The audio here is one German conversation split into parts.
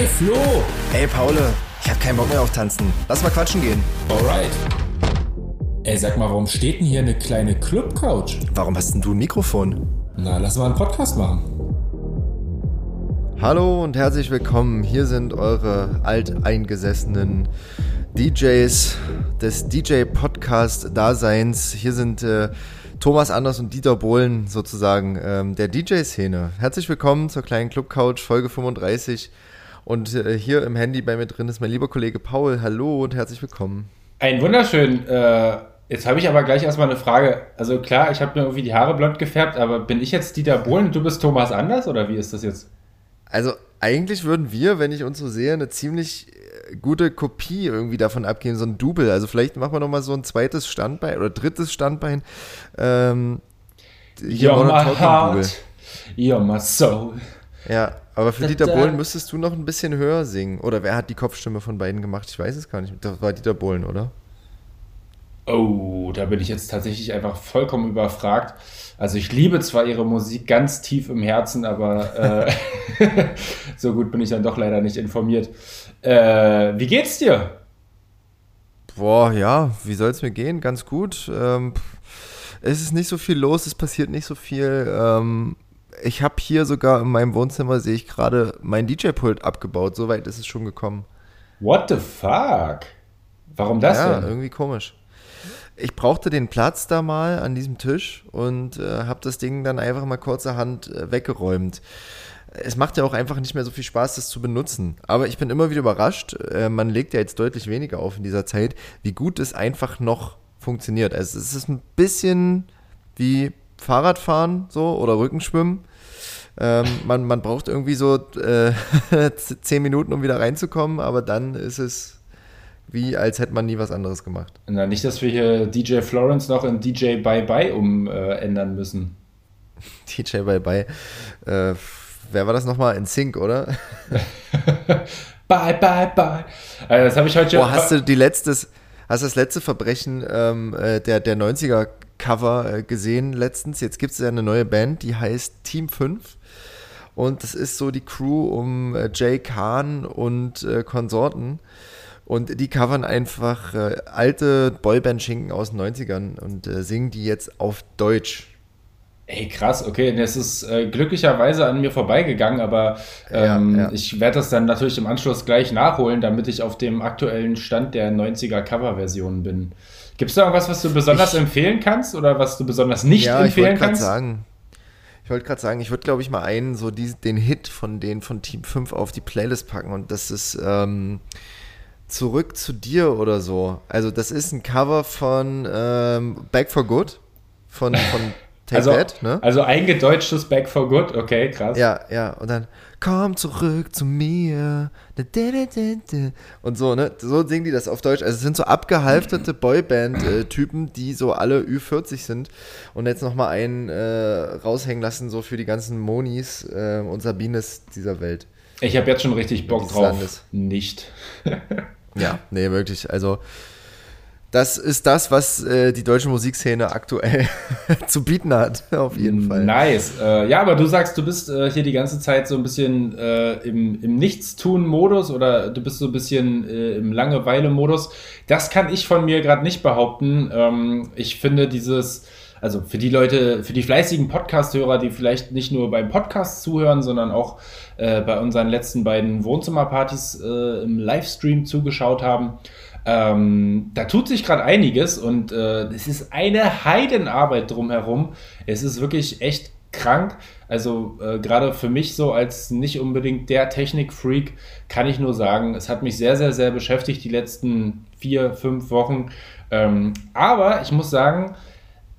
Hey Flo! Ey Paul, ich hab keinen Bock mehr auf Tanzen. Lass mal quatschen gehen. Alright. Ey, sag mal, warum steht denn hier eine kleine Club-Couch? Warum hast denn du ein Mikrofon? Na, lass mal einen Podcast machen. Hallo und herzlich willkommen. Hier sind eure alteingesessenen DJs des DJ-Podcast-Daseins. Hier sind äh, Thomas Anders und Dieter Bohlen sozusagen ähm, der DJ-Szene. Herzlich willkommen zur kleinen Club Couch, Folge 35. Und äh, hier im Handy bei mir drin ist mein lieber Kollege Paul. Hallo und herzlich willkommen. Ein wunderschön. Äh, jetzt habe ich aber gleich erstmal eine Frage. Also klar, ich habe mir irgendwie die Haare blond gefärbt, aber bin ich jetzt Dieter Bohlen und du bist Thomas Anders oder wie ist das jetzt? Also eigentlich würden wir, wenn ich uns so sehe, eine ziemlich äh, gute Kopie irgendwie davon abgeben, so ein Double. Also vielleicht machen wir noch mal so ein zweites Standbein oder drittes Standbein. Ähm, hier You're my heart, you're my soul. Ja, aber für Dieter Bohlen müsstest du noch ein bisschen höher singen. Oder wer hat die Kopfstimme von beiden gemacht? Ich weiß es gar nicht. Das war Dieter Bohlen, oder? Oh, da bin ich jetzt tatsächlich einfach vollkommen überfragt. Also ich liebe zwar ihre Musik ganz tief im Herzen, aber äh, so gut bin ich dann doch leider nicht informiert. Äh, wie geht's dir? Boah, ja, wie soll es mir gehen? Ganz gut. Ähm, es ist nicht so viel los, es passiert nicht so viel. Ähm, ich habe hier sogar in meinem Wohnzimmer, sehe ich gerade, mein DJ-Pult abgebaut. So weit ist es schon gekommen. What the fuck? Warum das ja, denn? irgendwie komisch ich brauchte den Platz da mal an diesem Tisch und äh, habe das Ding dann einfach mal kurzerhand äh, weggeräumt. Es macht ja auch einfach nicht mehr so viel Spaß, das zu benutzen. Aber ich bin immer wieder überrascht. Äh, man legt ja jetzt deutlich weniger auf in dieser Zeit, wie gut es einfach noch funktioniert. Also es ist ein bisschen wie Fahrradfahren so oder Rückenschwimmen. Ähm, man, man braucht irgendwie so äh, zehn Minuten, um wieder reinzukommen, aber dann ist es wie als hätte man nie was anderes gemacht. Na, nicht, dass wir hier DJ Florence noch in DJ Bye Bye umändern äh, müssen. DJ Bye Bye. Äh, wer war das nochmal? In Sync, oder? bye, bye, bye. Also das habe ich heute schon. Oh, hast du die letztes, hast das letzte Verbrechen ähm, äh, der, der 90er Cover äh, gesehen letztens? Jetzt gibt es ja eine neue Band, die heißt Team 5. Und das ist so die Crew um äh, Jay Kahn und äh, Konsorten. Und die covern einfach äh, alte Boyband-Schinken aus den 90ern und äh, singen die jetzt auf Deutsch. Ey, krass, okay, das ist äh, glücklicherweise an mir vorbeigegangen, aber ähm, ja, ja. ich werde das dann natürlich im Anschluss gleich nachholen, damit ich auf dem aktuellen Stand der 90er Coverversionen bin. Gibt es da irgendwas, was du besonders ich, empfehlen kannst oder was du besonders nicht ja, empfehlen ich kannst? Sagen, ich wollte gerade sagen, ich würde, glaube ich, mal einen, so die, den Hit von den von Team 5 auf die Playlist packen und das ist. Ähm, Zurück zu dir oder so. Also das ist ein Cover von ähm, Back for Good von, von Take also, That, ne? Also eingedeutschtes Back for Good, okay, krass. Ja, ja, und dann komm zurück zu mir. Und so, ne? So singen die das auf Deutsch. Also es sind so abgehalfterte Boyband-Typen, die so alle Ü40 sind und jetzt nochmal einen äh, raushängen lassen, so für die ganzen Monis äh, und Sabines dieser Welt. Ich habe jetzt schon richtig Bock drauf. Landes. Nicht. Ja, nee, wirklich. Also, das ist das, was äh, die deutsche Musikszene aktuell zu bieten hat, auf jeden Fall. Nice. Äh, ja, aber du sagst, du bist äh, hier die ganze Zeit so ein bisschen äh, im, im Nichtstun-Modus oder du bist so ein bisschen äh, im Langeweile-Modus. Das kann ich von mir gerade nicht behaupten. Ähm, ich finde dieses also für die Leute, für die fleißigen Podcast-Hörer, die vielleicht nicht nur beim Podcast zuhören, sondern auch äh, bei unseren letzten beiden Wohnzimmerpartys äh, im Livestream zugeschaut haben. Ähm, da tut sich gerade einiges und äh, es ist eine Heidenarbeit drumherum. Es ist wirklich echt krank. Also äh, gerade für mich so als nicht unbedingt der Technik-Freak kann ich nur sagen, es hat mich sehr, sehr, sehr beschäftigt die letzten vier, fünf Wochen. Ähm, aber ich muss sagen,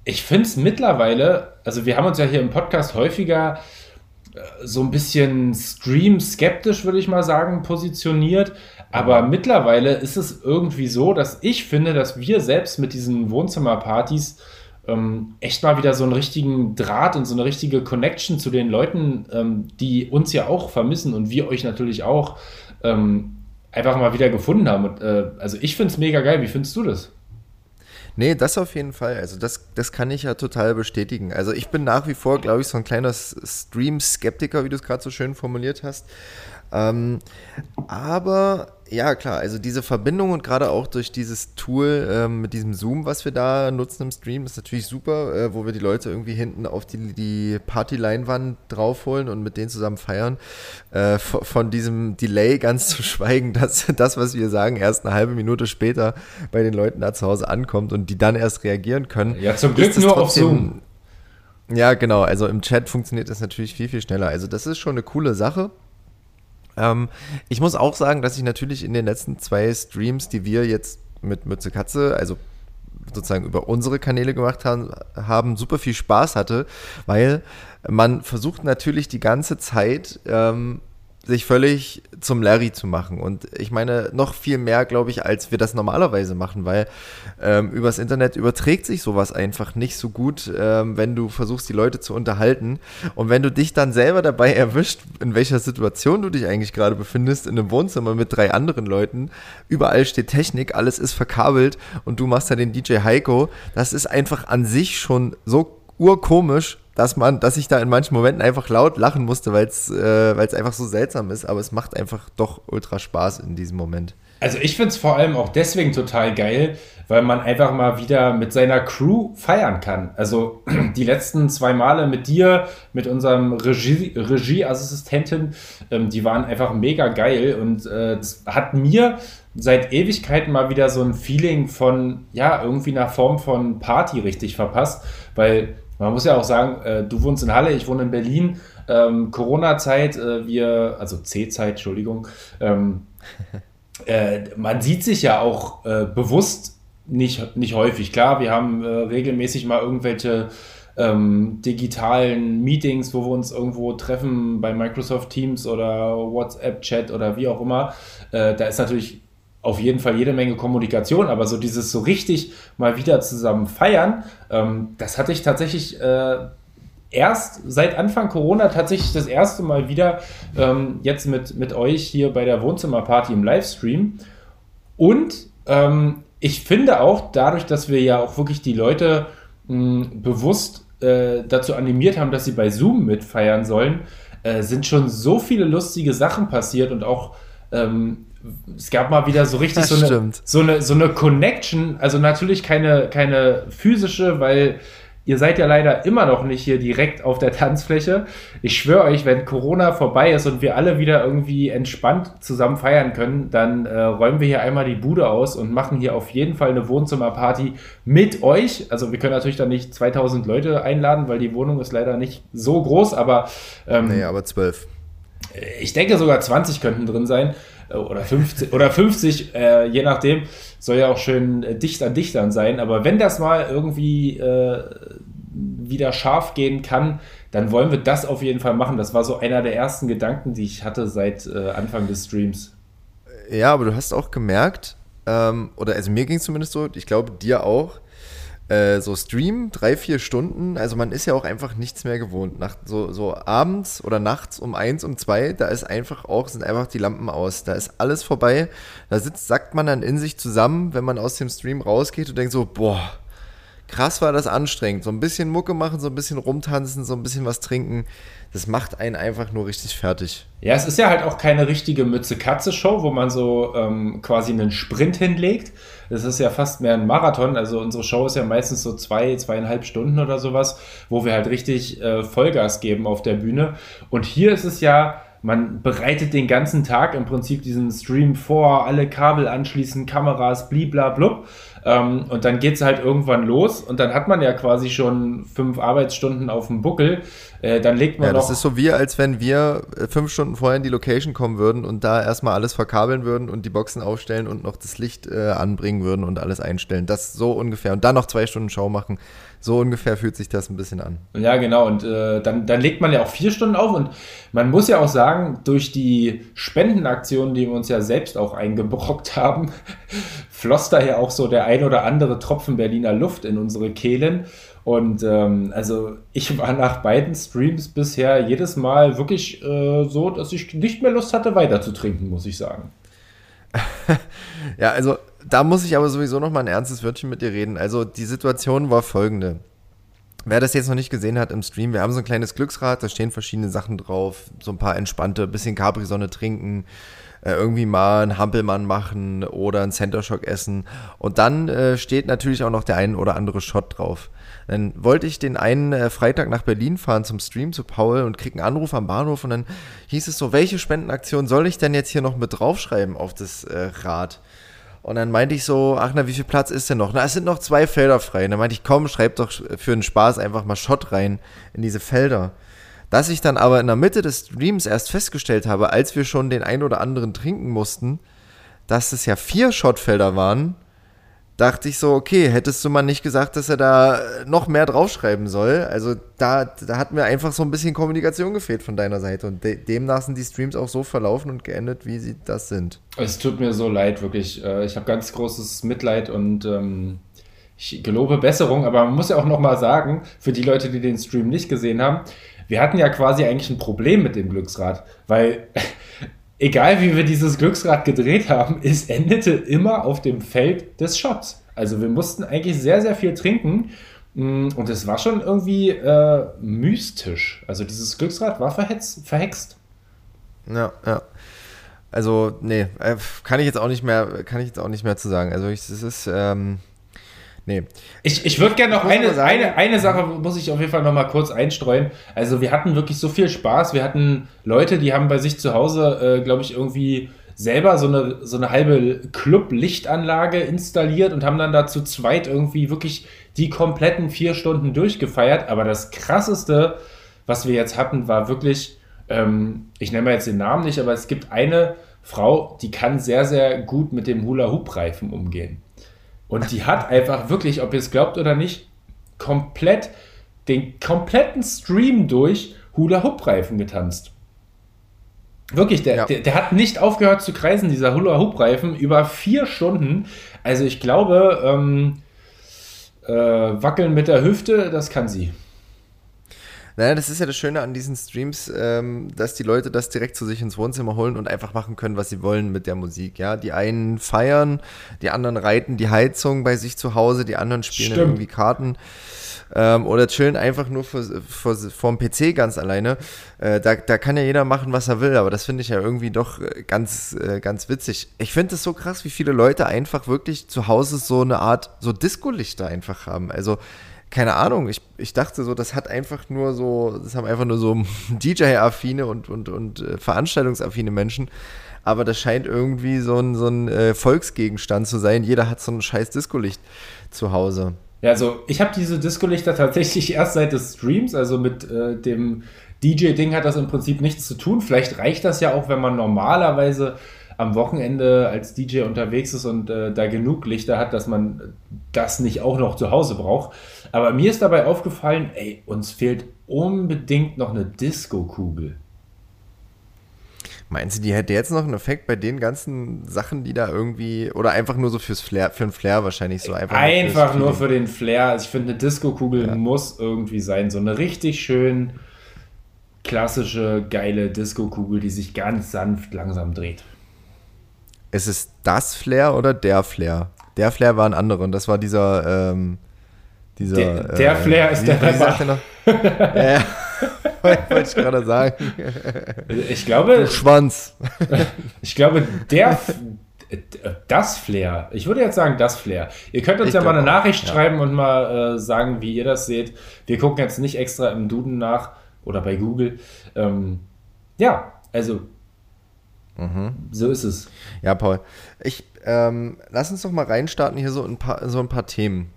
ich finde es mittlerweile, also wir haben uns ja hier im Podcast häufiger äh, so ein bisschen stream-skeptisch, würde ich mal sagen, positioniert. Aber mittlerweile ist es irgendwie so, dass ich finde, dass wir selbst mit diesen Wohnzimmerpartys ähm, echt mal wieder so einen richtigen Draht und so eine richtige Connection zu den Leuten, ähm, die uns ja auch vermissen und wir euch natürlich auch ähm, einfach mal wieder gefunden haben. Und, äh, also ich finde es mega geil. Wie findest du das? Nee, das auf jeden Fall. Also das, das kann ich ja total bestätigen. Also ich bin nach wie vor, glaube ich, so ein kleiner Stream-Skeptiker, wie du es gerade so schön formuliert hast. Ähm, aber ja, klar, also diese Verbindung und gerade auch durch dieses Tool ähm, mit diesem Zoom, was wir da nutzen im Stream, ist natürlich super, äh, wo wir die Leute irgendwie hinten auf die, die Party-Leinwand draufholen und mit denen zusammen feiern. Äh, von diesem Delay ganz zu schweigen, dass das, was wir sagen, erst eine halbe Minute später bei den Leuten da zu Hause ankommt und die dann erst reagieren können. Ja, zum Glück nur auf Zoom. Ja, genau. Also im Chat funktioniert das natürlich viel, viel schneller. Also das ist schon eine coole Sache. Ähm, ich muss auch sagen, dass ich natürlich in den letzten zwei Streams, die wir jetzt mit Mütze Katze, also sozusagen über unsere Kanäle gemacht haben, haben super viel Spaß hatte, weil man versucht natürlich die ganze Zeit ähm, sich völlig zum Larry zu machen. Und ich meine, noch viel mehr, glaube ich, als wir das normalerweise machen, weil ähm, übers Internet überträgt sich sowas einfach nicht so gut, ähm, wenn du versuchst, die Leute zu unterhalten. Und wenn du dich dann selber dabei erwischt, in welcher Situation du dich eigentlich gerade befindest, in einem Wohnzimmer mit drei anderen Leuten, überall steht Technik, alles ist verkabelt und du machst ja den DJ Heiko, das ist einfach an sich schon so urkomisch dass man, dass ich da in manchen Momenten einfach laut lachen musste, weil es äh, einfach so seltsam ist, aber es macht einfach doch ultra Spaß in diesem Moment. Also ich finde es vor allem auch deswegen total geil, weil man einfach mal wieder mit seiner Crew feiern kann. Also die letzten zwei Male mit dir, mit unserem Regie, Regieassistentin, ähm, die waren einfach mega geil und äh, hat mir seit Ewigkeiten mal wieder so ein Feeling von, ja, irgendwie einer Form von Party richtig verpasst, weil man muss ja auch sagen, äh, du wohnst in Halle, ich wohne in Berlin. Ähm, Corona-Zeit, äh, wir, also C-Zeit, Entschuldigung. Ähm, äh, man sieht sich ja auch äh, bewusst nicht, nicht häufig. Klar, wir haben äh, regelmäßig mal irgendwelche ähm, digitalen Meetings, wo wir uns irgendwo treffen bei Microsoft Teams oder WhatsApp-Chat oder wie auch immer. Äh, da ist natürlich auf jeden Fall jede Menge Kommunikation, aber so dieses so richtig mal wieder zusammen feiern, ähm, das hatte ich tatsächlich äh, erst seit Anfang Corona tatsächlich das erste Mal wieder ähm, jetzt mit, mit euch hier bei der Wohnzimmerparty im Livestream. Und ähm, ich finde auch dadurch, dass wir ja auch wirklich die Leute mh, bewusst äh, dazu animiert haben, dass sie bei Zoom mitfeiern sollen, äh, sind schon so viele lustige Sachen passiert und auch ähm, es gab mal wieder so richtig so eine, so eine, so eine Connection. Also natürlich keine, keine physische, weil ihr seid ja leider immer noch nicht hier direkt auf der Tanzfläche. Ich schwöre euch, wenn Corona vorbei ist und wir alle wieder irgendwie entspannt zusammen feiern können, dann äh, räumen wir hier einmal die Bude aus und machen hier auf jeden Fall eine Wohnzimmerparty mit euch. Also wir können natürlich dann nicht 2000 Leute einladen, weil die Wohnung ist leider nicht so groß, aber... Ähm, nee, aber 12. Ich denke sogar 20 könnten drin sein. Äh, oder 50, oder 50 äh, je nachdem, soll ja auch schön äh, dicht an Dichtern sein. Aber wenn das mal irgendwie äh, wieder scharf gehen kann, dann wollen wir das auf jeden Fall machen. Das war so einer der ersten Gedanken, die ich hatte seit äh, Anfang des Streams. Ja, aber du hast auch gemerkt, ähm, oder also mir ging es zumindest so, ich glaube dir auch, äh, so Stream, drei, vier Stunden, also man ist ja auch einfach nichts mehr gewohnt. Nach, so, so abends oder nachts um eins, um zwei, da ist einfach auch, sind einfach die Lampen aus. Da ist alles vorbei. Da sitzt, sagt man dann in sich zusammen, wenn man aus dem Stream rausgeht und denkt so, boah, krass war das anstrengend. So ein bisschen Mucke machen, so ein bisschen rumtanzen, so ein bisschen was trinken. Das macht einen einfach nur richtig fertig. Ja, es ist ja halt auch keine richtige Mütze-Katze-Show, wo man so ähm, quasi einen Sprint hinlegt. Es ist ja fast mehr ein Marathon. Also unsere Show ist ja meistens so zwei, zweieinhalb Stunden oder sowas, wo wir halt richtig äh, Vollgas geben auf der Bühne. Und hier ist es ja man bereitet den ganzen Tag im Prinzip diesen Stream vor, alle Kabel anschließen, Kameras, bliblablub. Ähm, und dann geht es halt irgendwann los und dann hat man ja quasi schon fünf Arbeitsstunden auf dem Buckel. Äh, dann legt man ja, noch. Das ist so wie, als wenn wir äh, fünf Stunden vorher in die Location kommen würden und da erstmal alles verkabeln würden und die Boxen aufstellen und noch das Licht äh, anbringen würden und alles einstellen. Das so ungefähr. Und dann noch zwei Stunden Show machen. So ungefähr fühlt sich das ein bisschen an. Ja, genau. Und äh, dann, dann legt man ja auch vier Stunden auf. Und man muss ja auch sagen, durch die Spendenaktionen, die wir uns ja selbst auch eingebrockt haben, floss daher auch so der ein oder andere Tropfen Berliner Luft in unsere Kehlen. Und ähm, also ich war nach beiden Streams bisher jedes Mal wirklich äh, so, dass ich nicht mehr Lust hatte, weiter zu trinken, muss ich sagen. ja, also da muss ich aber sowieso noch mal ein ernstes Wörtchen mit dir reden. Also die Situation war folgende. Wer das jetzt noch nicht gesehen hat im Stream, wir haben so ein kleines Glücksrad, da stehen verschiedene Sachen drauf, so ein paar entspannte, bisschen Capri-Sonne trinken, äh, irgendwie mal einen Hampelmann machen oder einen Center Shock essen. Und dann äh, steht natürlich auch noch der ein oder andere Shot drauf. Dann wollte ich den einen äh, Freitag nach Berlin fahren zum Stream zu Paul und krieg einen Anruf am Bahnhof und dann hieß es so, welche Spendenaktion soll ich denn jetzt hier noch mit draufschreiben auf das äh, Rad? Und dann meinte ich so, ach na, wie viel Platz ist denn noch? Na, es sind noch zwei Felder frei. Und dann meinte ich, komm, schreib doch für den Spaß einfach mal Shot rein in diese Felder. Dass ich dann aber in der Mitte des Streams erst festgestellt habe, als wir schon den ein oder anderen trinken mussten, dass es ja vier Shotfelder waren dachte ich so, okay, hättest du mal nicht gesagt, dass er da noch mehr draufschreiben soll. Also da, da hat mir einfach so ein bisschen Kommunikation gefehlt von deiner Seite. Und de demnach sind die Streams auch so verlaufen und geendet, wie sie das sind. Es tut mir so leid, wirklich. Äh, ich habe ganz großes Mitleid und ähm, ich gelobe Besserung, aber man muss ja auch nochmal sagen, für die Leute, die den Stream nicht gesehen haben, wir hatten ja quasi eigentlich ein Problem mit dem Glücksrad, weil egal wie wir dieses Glücksrad gedreht haben, es endete immer auf dem Feld des Shots. Also wir mussten eigentlich sehr, sehr viel trinken. Mm, und es war schon irgendwie äh, mystisch. Also dieses Glücksrad war verhetzt, verhext. Ja, ja. Also, nee, äh, kann ich jetzt auch nicht mehr, kann ich jetzt auch nicht mehr zu sagen. Also es ist, ähm, Nee. Ich, ich würde gerne noch eine, eine, eine Sache, muss ich auf jeden Fall noch mal kurz einstreuen. Also wir hatten wirklich so viel Spaß. Wir hatten Leute, die haben bei sich zu Hause, äh, glaube ich, irgendwie selber so eine, so eine halbe Club-Lichtanlage installiert und haben dann da zu zweit irgendwie wirklich die kompletten vier Stunden durchgefeiert. Aber das Krasseste, was wir jetzt hatten, war wirklich, ähm, ich nenne mal jetzt den Namen nicht, aber es gibt eine Frau, die kann sehr, sehr gut mit dem Hula-Hoop-Reifen umgehen. Und die hat einfach wirklich, ob ihr es glaubt oder nicht, komplett den kompletten Stream durch Hula-Hoop-Reifen getanzt. Wirklich, der, ja. der, der, hat nicht aufgehört zu kreisen, dieser Hula-Hoop-Reifen, über vier Stunden. Also ich glaube, ähm, äh, wackeln mit der Hüfte, das kann sie. Naja, das ist ja das Schöne an diesen Streams, ähm, dass die Leute das direkt zu sich ins Wohnzimmer holen und einfach machen können, was sie wollen mit der Musik. Ja, die einen feiern, die anderen reiten die Heizung bei sich zu Hause, die anderen spielen irgendwie Karten ähm, oder chillen einfach nur vor, vor, vor dem PC ganz alleine. Äh, da, da kann ja jeder machen, was er will, aber das finde ich ja irgendwie doch äh, ganz, äh, ganz witzig. Ich finde es so krass, wie viele Leute einfach wirklich zu Hause so eine Art, so Disco-Lichter einfach haben. Also keine Ahnung, ich, ich dachte so, das hat einfach nur so, das haben einfach nur so DJ-affine und, und, und äh, veranstaltungsaffine Menschen. Aber das scheint irgendwie so ein, so ein äh, Volksgegenstand zu sein. Jeder hat so ein scheiß Disco-Licht zu Hause. Ja, also ich habe diese Disco-Lichter tatsächlich erst seit des Streams, also mit äh, dem DJ-Ding hat das im Prinzip nichts zu tun. Vielleicht reicht das ja auch, wenn man normalerweise am Wochenende als DJ unterwegs ist und äh, da genug Lichter hat, dass man das nicht auch noch zu Hause braucht. Aber mir ist dabei aufgefallen, ey, uns fehlt unbedingt noch eine Disco-Kugel. Meinst du, die hätte jetzt noch einen Effekt bei den ganzen Sachen, die da irgendwie, oder einfach nur so fürs Flair, für den Flair wahrscheinlich so einfach? Einfach nur, für den Flair. Also ich finde, eine Disco-Kugel ja. muss irgendwie sein. So eine richtig schön klassische, geile Disco-Kugel, die sich ganz sanft langsam dreht. Ist es das Flair oder der Flair? Der Flair war ein anderer und das war dieser, ähm, dieser. Der, der äh, Flair ist wie, der Rapper. ja, wollte ich gerade sagen. Ich glaube. Du Schwanz. Ich glaube, der. Das Flair. Ich würde jetzt sagen, das Flair. Ihr könnt uns ich ja mal eine Nachricht auch. schreiben und mal äh, sagen, wie ihr das seht. Wir gucken jetzt nicht extra im Duden nach oder bei Google. Ähm, ja, also Mhm. So ist es. Ja, Paul. Ich ähm, lass uns doch mal reinstarten hier so ein paar, so ein paar Themen.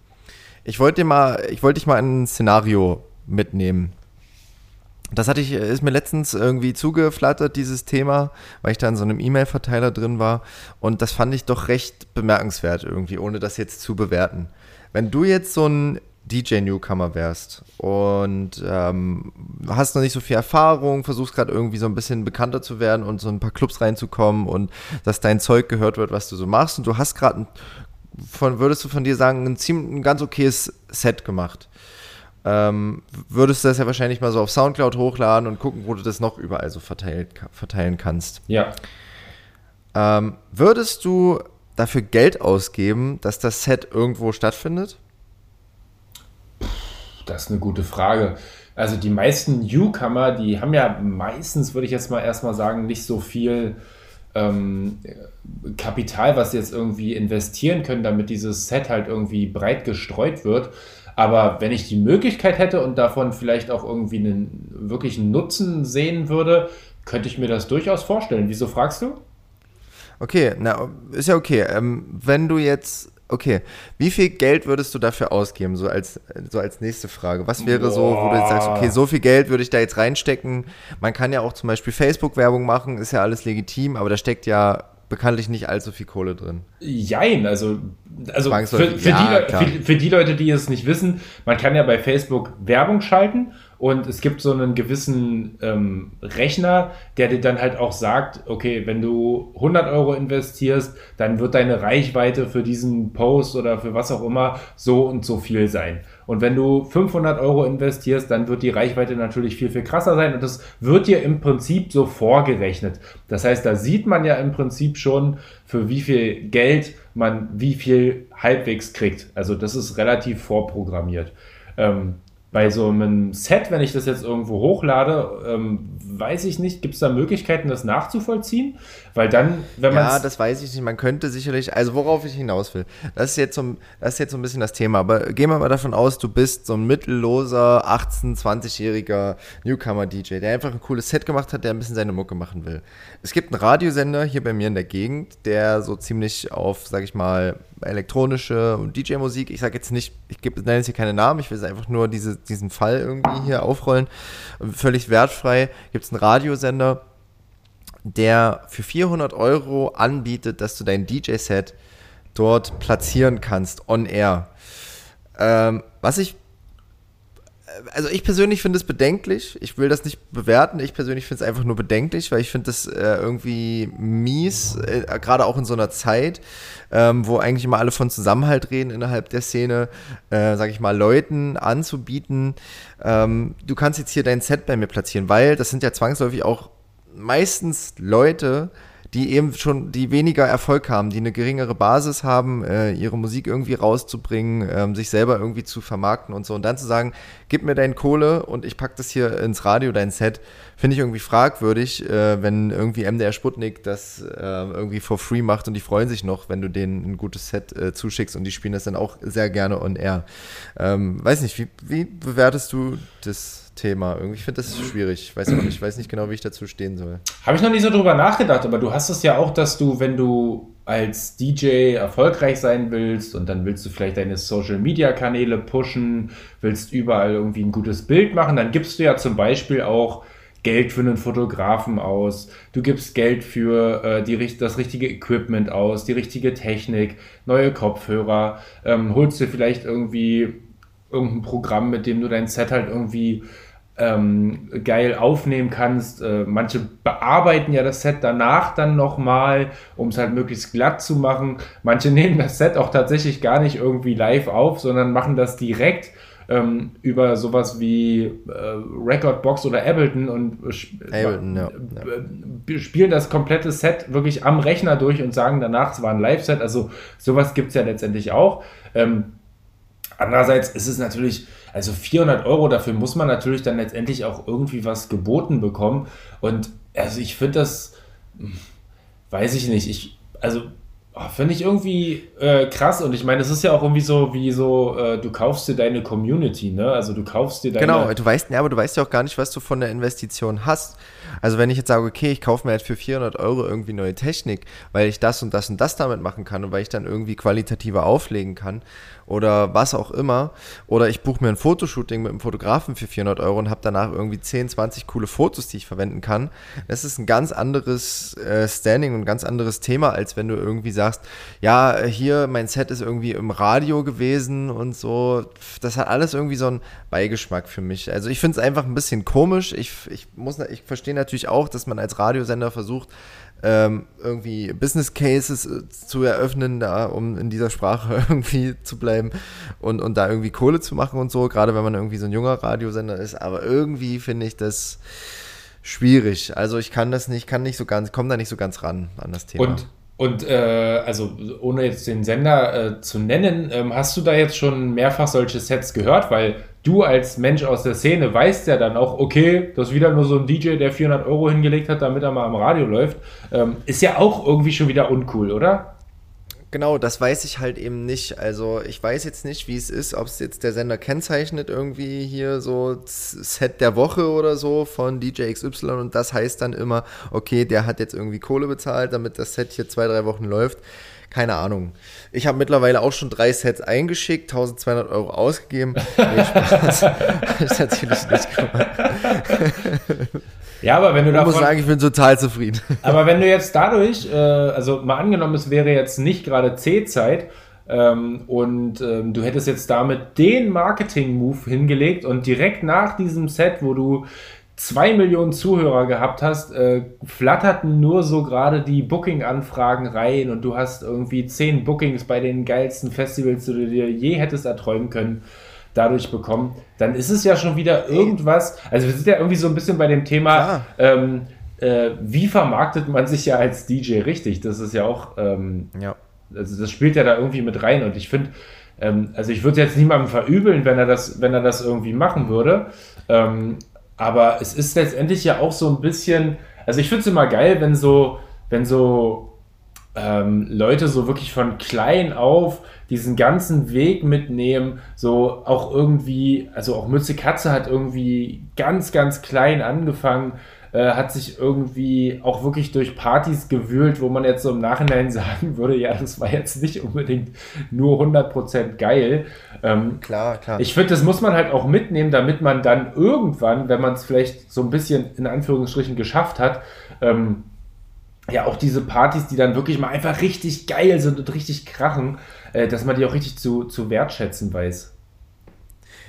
Ich wollte dir mal, ich wollte dich mal ein Szenario mitnehmen. Das hatte ich, ist mir letztens irgendwie zugeflattert, dieses Thema, weil ich da in so einem E-Mail-Verteiler drin war. Und das fand ich doch recht bemerkenswert irgendwie, ohne das jetzt zu bewerten. Wenn du jetzt so ein DJ-Newcomer wärst und ähm, hast noch nicht so viel Erfahrung, versuchst gerade irgendwie so ein bisschen bekannter zu werden und so ein paar Clubs reinzukommen und dass dein Zeug gehört wird, was du so machst und du hast gerade von, würdest du von dir sagen, ein ziemlich ein ganz okayes Set gemacht. Ähm, würdest du das ja wahrscheinlich mal so auf Soundcloud hochladen und gucken, wo du das noch überall so verteilt, verteilen kannst. Ja. Ähm, würdest du dafür Geld ausgeben, dass das Set irgendwo stattfindet? Das ist eine gute Frage. Also die meisten Newcomer, die haben ja meistens, würde ich jetzt mal erstmal sagen, nicht so viel ähm, Kapital, was sie jetzt irgendwie investieren können, damit dieses Set halt irgendwie breit gestreut wird. Aber wenn ich die Möglichkeit hätte und davon vielleicht auch irgendwie einen wirklichen Nutzen sehen würde, könnte ich mir das durchaus vorstellen. Wieso fragst du? Okay, na, ist ja okay. Ähm, wenn du jetzt, okay, wie viel Geld würdest du dafür ausgeben, so als, so als nächste Frage? Was wäre Boah. so, wo du jetzt sagst, okay, so viel Geld würde ich da jetzt reinstecken? Man kann ja auch zum Beispiel Facebook-Werbung machen, ist ja alles legitim, aber da steckt ja bekanntlich nicht allzu viel Kohle drin. Jein, also, also für, für, ja, die, für, für, die Leute, die es nicht wissen, man kann ja bei Facebook Werbung schalten und es gibt so einen gewissen ähm, Rechner, der dir dann halt auch sagt, okay, wenn du 100 Euro investierst, dann wird deine Reichweite für diesen Post oder für was auch immer so und so viel sein. Und wenn du 500 Euro investierst, dann wird die Reichweite natürlich viel, viel krasser sein. Und das wird dir im Prinzip so vorgerechnet. Das heißt, da sieht man ja im Prinzip schon, für wie viel Geld man wie viel halbwegs kriegt. Also das ist relativ vorprogrammiert. Ähm, bei so einem Set, wenn ich das jetzt irgendwo hochlade, ähm, weiß ich nicht, gibt es da Möglichkeiten, das nachzuvollziehen? Weil dann, wenn man. Ja, das weiß ich nicht. Man könnte sicherlich, also worauf ich hinaus will, das ist jetzt so, das ist jetzt so ein bisschen das Thema. Aber gehen wir mal davon aus, du bist so ein mittelloser, 18-, 20-jähriger Newcomer-DJ, der einfach ein cooles Set gemacht hat, der ein bisschen seine Mucke machen will. Es gibt einen Radiosender hier bei mir in der Gegend, der so ziemlich auf, sag ich mal, elektronische und DJ-Musik, ich sage jetzt nicht, ich nenne jetzt hier keine Namen, ich will es einfach nur diese, diesen Fall irgendwie hier aufrollen, völlig wertfrei, gibt es einen Radiosender, der für 400 Euro anbietet, dass du dein DJ-Set dort platzieren kannst, on air. Ähm, was ich also ich persönlich finde es bedenklich. Ich will das nicht bewerten. Ich persönlich finde es einfach nur bedenklich, weil ich finde das äh, irgendwie mies, äh, gerade auch in so einer Zeit, ähm, wo eigentlich immer alle von Zusammenhalt reden innerhalb der Szene, äh, sage ich mal, Leuten anzubieten. Ähm, du kannst jetzt hier dein Set bei mir platzieren, weil das sind ja zwangsläufig auch meistens Leute, die eben schon, die weniger Erfolg haben, die eine geringere Basis haben, äh, ihre Musik irgendwie rauszubringen, ähm, sich selber irgendwie zu vermarkten und so. Und dann zu sagen, gib mir deine Kohle und ich pack das hier ins Radio, dein Set, finde ich irgendwie fragwürdig, äh, wenn irgendwie MDR Sputnik das äh, irgendwie for free macht und die freuen sich noch, wenn du denen ein gutes Set äh, zuschickst und die spielen das dann auch sehr gerne on air. Ähm, weiß nicht, wie, wie bewertest du das? Thema. Irgendwie finde das schwierig. Ich weiß, nicht, ich weiß nicht genau, wie ich dazu stehen soll. Habe ich noch nicht so drüber nachgedacht, aber du hast es ja auch, dass du, wenn du als DJ erfolgreich sein willst und dann willst du vielleicht deine Social Media Kanäle pushen, willst überall irgendwie ein gutes Bild machen, dann gibst du ja zum Beispiel auch Geld für einen Fotografen aus, du gibst Geld für äh, die, das richtige Equipment aus, die richtige Technik, neue Kopfhörer, ähm, holst dir vielleicht irgendwie irgendein Programm, mit dem du dein Set halt irgendwie ähm, geil aufnehmen kannst. Äh, manche bearbeiten ja das Set danach dann nochmal, um es halt möglichst glatt zu machen. Manche nehmen das Set auch tatsächlich gar nicht irgendwie live auf, sondern machen das direkt ähm, über sowas wie äh, Recordbox oder Ableton und Ableton, ja, ja. spielen das komplette Set wirklich am Rechner durch und sagen danach, es war ein Live-Set. Also sowas gibt es ja letztendlich auch. Ähm, Andererseits ist es natürlich, also 400 Euro, dafür muss man natürlich dann letztendlich auch irgendwie was geboten bekommen. Und also ich finde das, weiß ich nicht, ich, also oh, finde ich irgendwie äh, krass. Und ich meine, es ist ja auch irgendwie so, wie so, äh, du kaufst dir deine Community, ne? Also du kaufst dir deine. Genau, du weißt, ja, aber du weißt ja auch gar nicht, was du von der Investition hast. Also wenn ich jetzt sage, okay, ich kaufe mir jetzt für 400 Euro irgendwie neue Technik, weil ich das und das und das damit machen kann und weil ich dann irgendwie qualitativer auflegen kann, oder was auch immer. Oder ich buche mir ein Fotoshooting mit einem Fotografen für 400 Euro und habe danach irgendwie 10, 20 coole Fotos, die ich verwenden kann. Das ist ein ganz anderes äh, Standing und ein ganz anderes Thema, als wenn du irgendwie sagst, ja, hier, mein Set ist irgendwie im Radio gewesen und so. Das hat alles irgendwie so einen Beigeschmack für mich. Also ich finde es einfach ein bisschen komisch. Ich, ich, ich verstehe natürlich auch, dass man als Radiosender versucht, ähm, irgendwie Business Cases äh, zu eröffnen, da, um in dieser Sprache irgendwie zu bleiben und, und da irgendwie Kohle zu machen und so, gerade wenn man irgendwie so ein junger Radiosender ist. Aber irgendwie finde ich das schwierig. Also ich kann das nicht, kann nicht so ganz, komme da nicht so ganz ran an das Thema. Und und äh, also ohne jetzt den Sender äh, zu nennen, ähm, hast du da jetzt schon mehrfach solche Sets gehört? Weil du als Mensch aus der Szene weißt ja dann auch, okay, das ist wieder nur so ein DJ, der 400 Euro hingelegt hat, damit er mal am Radio läuft. Ähm, ist ja auch irgendwie schon wieder uncool, oder? Genau, das weiß ich halt eben nicht. Also ich weiß jetzt nicht, wie es ist, ob es jetzt der Sender kennzeichnet, irgendwie hier so Set der Woche oder so von DJ XY und das heißt dann immer, okay, der hat jetzt irgendwie Kohle bezahlt, damit das Set hier zwei, drei Wochen läuft. Keine Ahnung. Ich habe mittlerweile auch schon drei Sets eingeschickt, 1200 Euro ausgegeben. Nee, Spaß. ich natürlich nicht gemacht. Ja, aber wenn du ich muss sagen, ich bin total zufrieden. Aber wenn du jetzt dadurch, äh, also mal angenommen, es wäre jetzt nicht gerade C-Zeit ähm, und ähm, du hättest jetzt damit den Marketing-Move hingelegt und direkt nach diesem Set, wo du zwei Millionen Zuhörer gehabt hast, äh, flatterten nur so gerade die Booking-Anfragen rein und du hast irgendwie zehn Bookings bei den geilsten Festivals, die du dir je hättest erträumen können dadurch bekommen, dann ist es ja schon wieder irgendwas. Also wir sind ja irgendwie so ein bisschen bei dem Thema, ähm, äh, wie vermarktet man sich ja als DJ richtig? Das ist ja auch, ähm, ja. also das spielt ja da irgendwie mit rein und ich finde, ähm, also ich würde jetzt niemandem verübeln, wenn er das, wenn er das irgendwie machen würde. Ähm, aber es ist letztendlich ja auch so ein bisschen, also ich finde es immer geil, wenn so, wenn so ähm, Leute so wirklich von klein auf diesen ganzen Weg mitnehmen, so auch irgendwie, also auch Mütze Katze hat irgendwie ganz, ganz klein angefangen, äh, hat sich irgendwie auch wirklich durch Partys gewühlt, wo man jetzt so im Nachhinein sagen würde, ja, das war jetzt nicht unbedingt nur 100% geil. Ähm, klar, klar. Ich finde, das muss man halt auch mitnehmen, damit man dann irgendwann, wenn man es vielleicht so ein bisschen in Anführungsstrichen geschafft hat, ähm, ja auch diese Partys, die dann wirklich mal einfach richtig geil sind und richtig krachen, äh, dass man die auch richtig zu, zu wertschätzen weiß.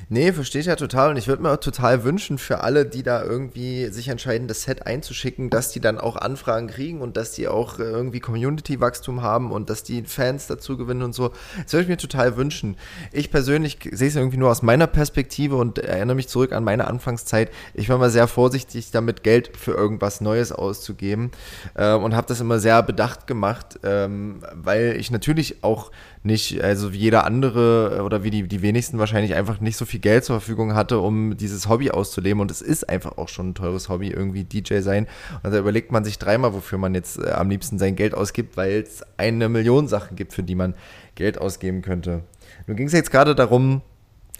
Nee, verstehe ich ja total. Und ich würde mir auch total wünschen für alle, die da irgendwie sich entscheiden, das Set einzuschicken, dass die dann auch Anfragen kriegen und dass die auch äh, irgendwie Community-Wachstum haben und dass die Fans dazu gewinnen und so. Das würde ich mir total wünschen. Ich persönlich sehe es irgendwie nur aus meiner Perspektive und erinnere mich zurück an meine Anfangszeit. Ich war mal sehr vorsichtig damit, Geld für irgendwas Neues auszugeben äh, und habe das immer sehr bedacht gemacht, ähm, weil ich natürlich auch nicht, also wie jeder andere oder wie die, die wenigsten wahrscheinlich einfach nicht so viel Geld zur Verfügung hatte, um dieses Hobby auszuleben. Und es ist einfach auch schon ein teures Hobby, irgendwie DJ sein. Und da überlegt man sich dreimal, wofür man jetzt äh, am liebsten sein Geld ausgibt, weil es eine Million Sachen gibt, für die man Geld ausgeben könnte. Nun ging es jetzt gerade darum,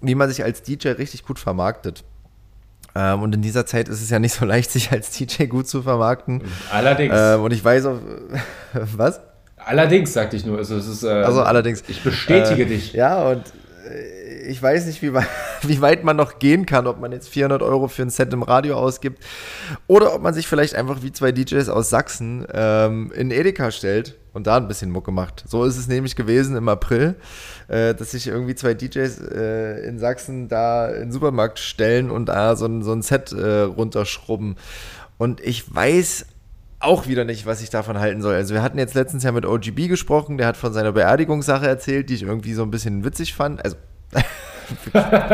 wie man sich als DJ richtig gut vermarktet. Ähm, und in dieser Zeit ist es ja nicht so leicht, sich als DJ gut zu vermarkten. Allerdings. Ähm, und ich weiß auch, was? Allerdings, sagte ich nur. Also, es ist, äh, also allerdings. Ich bestätige äh, dich. Ja, und äh, ich weiß nicht, wie weit, wie weit man noch gehen kann, ob man jetzt 400 Euro für ein Set im Radio ausgibt oder ob man sich vielleicht einfach wie zwei DJs aus Sachsen ähm, in Edeka stellt und da ein bisschen Mucke macht. So ist es nämlich gewesen im April, äh, dass sich irgendwie zwei DJs äh, in Sachsen da in den Supermarkt stellen und da so ein, so ein Set äh, runterschrubben. Und ich weiß auch wieder nicht, was ich davon halten soll. Also wir hatten jetzt letztens ja mit OGB gesprochen, der hat von seiner Beerdigungssache erzählt, die ich irgendwie so ein bisschen witzig fand. Also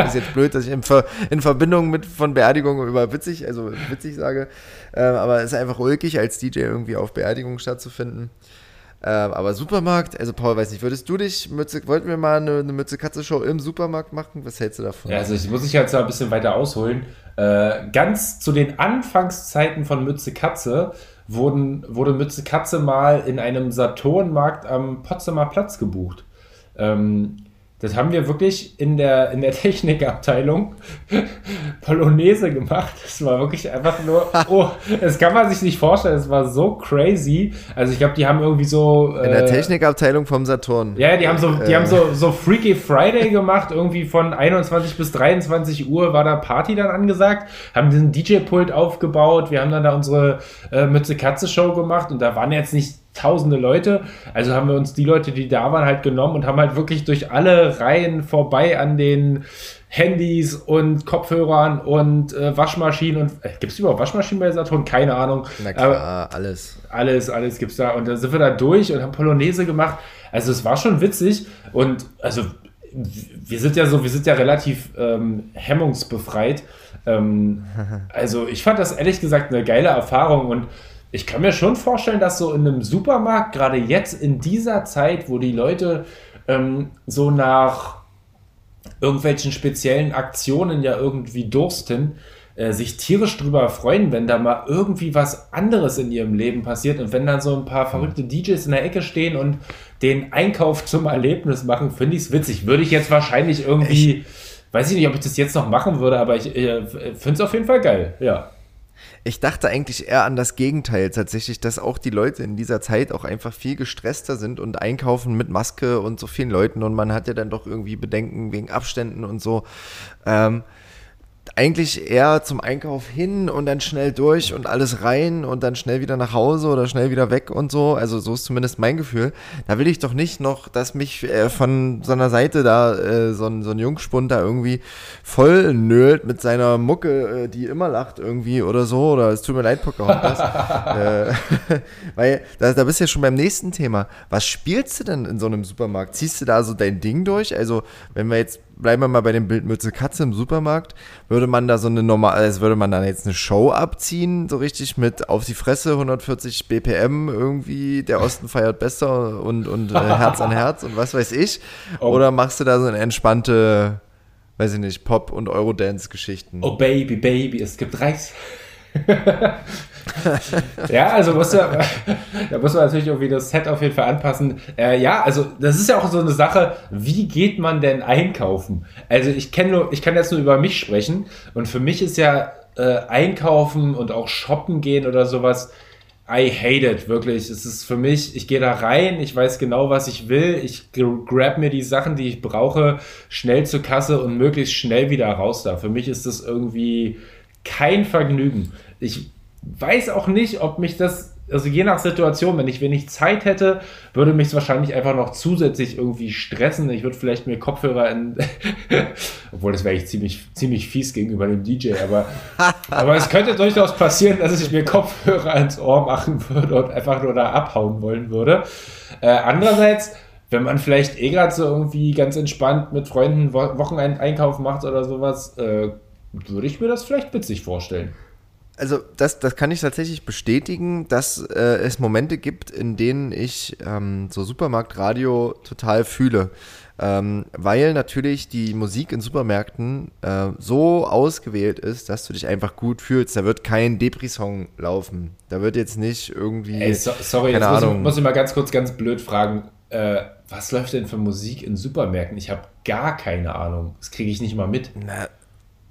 ist jetzt blöd, dass ich in, Ver in, Verbindung mit von Beerdigung über witzig, also witzig sage. Ähm, aber es ist einfach ulkig, als DJ irgendwie auf Beerdigung stattzufinden. Ähm, aber Supermarkt, also Paul, weiß nicht, würdest du dich, Mütze, wollten wir mal eine, eine Mütze-Katze-Show im Supermarkt machen? Was hältst du davon? Ja, also ich muss ich jetzt mal ein bisschen weiter ausholen. Äh, ganz zu den Anfangszeiten von Mütze Katze wurden, wurde Mütze Katze mal in einem Saturnmarkt am Potsdamer Platz gebucht. Ähm, das haben wir wirklich in der, in der Technikabteilung Polonaise gemacht. Das war wirklich einfach nur, oh, das kann man sich nicht vorstellen. Es war so crazy. Also ich glaube, die haben irgendwie so. In der äh, Technikabteilung vom Saturn. Ja, die haben so, die äh. haben so, so Freaky Friday gemacht. Irgendwie von 21 bis 23 Uhr war da Party dann angesagt. Haben diesen DJ-Pult aufgebaut. Wir haben dann da unsere äh, Mütze-Katze-Show gemacht und da waren jetzt nicht tausende Leute. Also haben wir uns die Leute, die da waren, halt genommen und haben halt wirklich durch alle Reihen vorbei an den Handys und Kopfhörern und äh, Waschmaschinen und äh, gibt es überhaupt Waschmaschinen bei Saturn? Keine Ahnung. Na klar, Aber, alles. Alles, alles gibt's da. Und da sind wir da durch und haben Polonaise gemacht. Also es war schon witzig und also wir sind ja so, wir sind ja relativ ähm, hemmungsbefreit. Ähm, also ich fand das ehrlich gesagt eine geile Erfahrung und ich kann mir schon vorstellen, dass so in einem Supermarkt, gerade jetzt in dieser Zeit, wo die Leute ähm, so nach irgendwelchen speziellen Aktionen ja irgendwie dursten, äh, sich tierisch drüber freuen, wenn da mal irgendwie was anderes in ihrem Leben passiert und wenn dann so ein paar verrückte DJs in der Ecke stehen und den Einkauf zum Erlebnis machen, finde ich es witzig. Würde ich jetzt wahrscheinlich irgendwie, ich, weiß ich nicht, ob ich das jetzt noch machen würde, aber ich äh, finde es auf jeden Fall geil, ja. Ich dachte eigentlich eher an das Gegenteil tatsächlich, dass auch die Leute in dieser Zeit auch einfach viel gestresster sind und einkaufen mit Maske und so vielen Leuten und man hat ja dann doch irgendwie Bedenken wegen Abständen und so. Ähm, eigentlich eher zum Einkauf hin und dann schnell durch und alles rein und dann schnell wieder nach Hause oder schnell wieder weg und so. Also so ist zumindest mein Gefühl. Da will ich doch nicht noch, dass mich äh, von so einer Seite da äh, so, ein, so ein Jungspund da irgendwie voll nölt mit seiner Mucke, äh, die immer lacht irgendwie oder so. Oder es tut mir leid, Pocahontas. äh, weil da, da bist du ja schon beim nächsten Thema. Was spielst du denn in so einem Supermarkt? Ziehst du da so dein Ding durch? Also wenn wir jetzt bleiben wir mal bei dem Bild Mütze Katze im Supermarkt, würde man da so eine normale, also würde man da jetzt eine Show abziehen, so richtig mit auf die Fresse 140 BPM irgendwie, der Osten feiert besser und, und äh, Herz an Herz und was weiß ich? Oh. Oder machst du da so eine entspannte, weiß ich nicht, Pop- und Eurodance-Geschichten? Oh Baby, Baby, es gibt Reis. ja, also musst du, da muss man natürlich irgendwie das Set auf jeden Fall anpassen. Äh, ja, also das ist ja auch so eine Sache, wie geht man denn einkaufen? Also ich kenne nur, ich kann jetzt nur über mich sprechen und für mich ist ja äh, einkaufen und auch shoppen gehen oder sowas. I hate it, wirklich. Es ist für mich, ich gehe da rein, ich weiß genau, was ich will, ich grab mir die Sachen, die ich brauche, schnell zur Kasse und möglichst schnell wieder raus da. Für mich ist das irgendwie kein Vergnügen. Ich weiß auch nicht, ob mich das, also je nach Situation, wenn ich wenig Zeit hätte, würde mich es wahrscheinlich einfach noch zusätzlich irgendwie stressen. Ich würde vielleicht mir Kopfhörer in, obwohl das wäre ich ziemlich, ziemlich fies gegenüber dem DJ, aber, aber es könnte durchaus passieren, dass ich mir Kopfhörer ins Ohr machen würde und einfach nur da abhauen wollen würde. Äh, andererseits, wenn man vielleicht eh gerade so irgendwie ganz entspannt mit Freunden Wochenendeinkauf macht oder sowas, äh, würde ich mir das vielleicht witzig vorstellen. Also das, das kann ich tatsächlich bestätigen, dass äh, es Momente gibt, in denen ich ähm, so Supermarktradio total fühle. Ähm, weil natürlich die Musik in Supermärkten äh, so ausgewählt ist, dass du dich einfach gut fühlst. Da wird kein Depri-Song laufen. Da wird jetzt nicht irgendwie. Ey, so, sorry, keine jetzt Ahnung. Muss, ich, muss ich mal ganz kurz ganz blöd fragen. Äh, was läuft denn für Musik in Supermärkten? Ich habe gar keine Ahnung. Das kriege ich nicht mal mit. Na,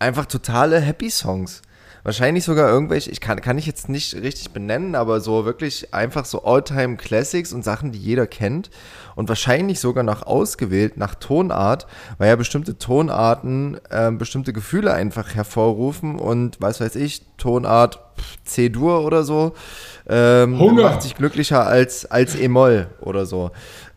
einfach totale Happy Songs. Wahrscheinlich sogar irgendwelche, ich kann, kann ich jetzt nicht richtig benennen, aber so wirklich einfach so Alltime Classics und Sachen, die jeder kennt. Und wahrscheinlich sogar noch ausgewählt nach Tonart, weil ja bestimmte Tonarten äh, bestimmte Gefühle einfach hervorrufen und was weiß ich, Tonart C-Dur oder so, ähm, macht sich glücklicher als, als E-Moll oder so.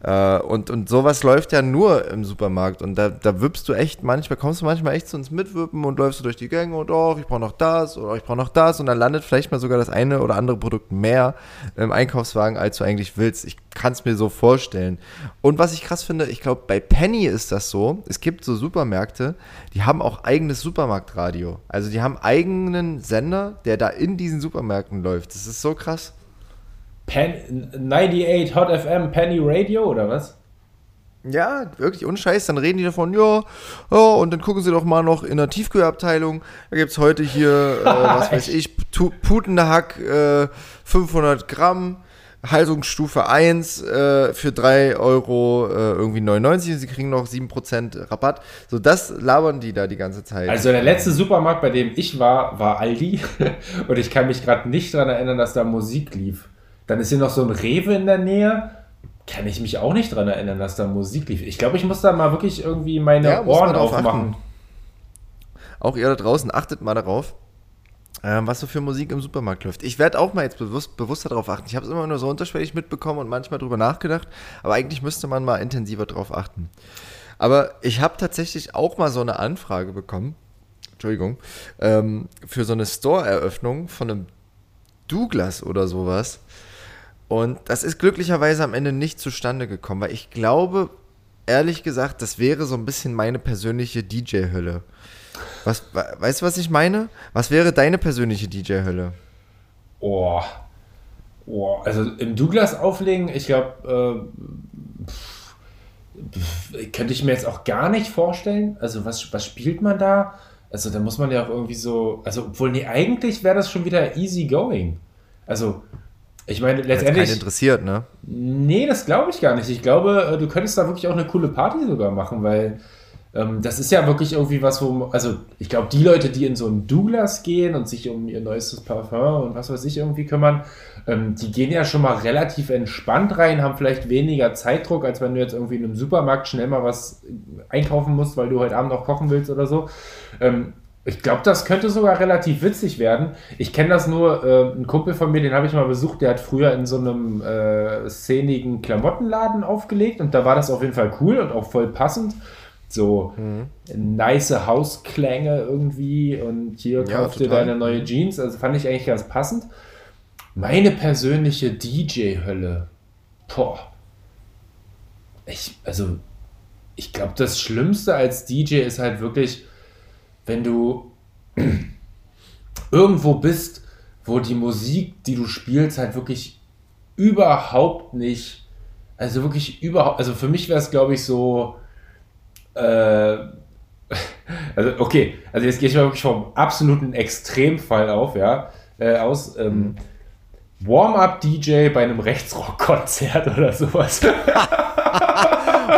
Äh, und, und sowas läuft ja nur im Supermarkt. Und da, da wippst du echt manchmal, kommst du manchmal echt zu uns mitwippen und läufst du durch die Gänge und oh, ich brauche noch das oder ich brauche noch das. Und dann landet vielleicht mal sogar das eine oder andere Produkt mehr im Einkaufswagen, als du eigentlich willst. Ich kann es mir so vorstellen. Und was ich krass finde, ich glaube, bei Penny ist das so. Es gibt so Supermärkte, die haben auch eigenes Supermarktradio. Also die haben eigenen Sender, der da in diesen Supermärkten läuft. Das ist so krass. Pen 98 Hot FM Penny Radio oder was? Ja, wirklich unscheiß. Dann reden die davon, ja, oh, und dann gucken sie doch mal noch in der Tiefkühlabteilung. Da gibt es heute hier, äh, was weiß ich, Putenhack, äh, 500 Gramm, Haltungsstufe 1 äh, für 3 Euro äh, irgendwie 99 und sie kriegen noch 7% Rabatt. So, das labern die da die ganze Zeit. Also der letzte Supermarkt, bei dem ich war, war Aldi. und ich kann mich gerade nicht daran erinnern, dass da Musik lief. Dann ist hier noch so ein Rewe in der Nähe. Kann ich mich auch nicht daran erinnern, dass da Musik lief. Ich glaube, ich muss da mal wirklich irgendwie meine ja, Ohren aufmachen. Auch ihr da draußen, achtet mal darauf, ähm, was so für Musik im Supermarkt läuft. Ich werde auch mal jetzt bewusst, bewusster darauf achten. Ich habe es immer nur so unterschwellig mitbekommen und manchmal drüber nachgedacht, aber eigentlich müsste man mal intensiver darauf achten. Aber ich habe tatsächlich auch mal so eine Anfrage bekommen, Entschuldigung, ähm, für so eine Store-Eröffnung von einem Douglas oder sowas. Und das ist glücklicherweise am Ende nicht zustande gekommen, weil ich glaube, ehrlich gesagt, das wäre so ein bisschen meine persönliche DJ-Hölle. Was, weißt du, was ich meine? Was wäre deine persönliche DJ-Hölle? Oh. oh. Also im Douglas auflegen, ich glaube, äh, könnte ich mir jetzt auch gar nicht vorstellen. Also was, was spielt man da? Also da muss man ja auch irgendwie so, also obwohl, nee, eigentlich wäre das schon wieder easy going. Also ich meine, letztendlich. Keinen interessiert, ne? Nee, das glaube ich gar nicht. Ich glaube, äh, du könntest da wirklich auch eine coole Party sogar machen, weil ähm, das ist ja wirklich irgendwie was, wo. Also, ich glaube, die Leute, die in so einen Douglas gehen und sich um ihr neuestes Parfum und was weiß ich irgendwie kümmern, ähm, die gehen ja schon mal relativ entspannt rein, haben vielleicht weniger Zeitdruck, als wenn du jetzt irgendwie in einem Supermarkt schnell mal was einkaufen musst, weil du heute Abend noch kochen willst oder so. Ähm, ich glaube, das könnte sogar relativ witzig werden. Ich kenne das nur, äh, ein Kumpel von mir, den habe ich mal besucht, der hat früher in so einem äh, szenigen Klamottenladen aufgelegt und da war das auf jeden Fall cool und auch voll passend. So mhm. nice Hausklänge irgendwie und hier ja, kauf dir deine neue Jeans. Also fand ich eigentlich ganz passend. Meine persönliche DJ-Hölle. Boah. Ich, also, ich glaube, das Schlimmste als DJ ist halt wirklich wenn du irgendwo bist, wo die Musik, die du spielst, halt wirklich überhaupt nicht, also wirklich überhaupt, also für mich wäre es, glaube ich, so, äh, also okay, also jetzt gehe ich mal wirklich vom absoluten Extremfall auf, ja, äh, aus. Ähm, mhm. Warm-up-DJ bei einem Rechtsrock-Konzert oder sowas.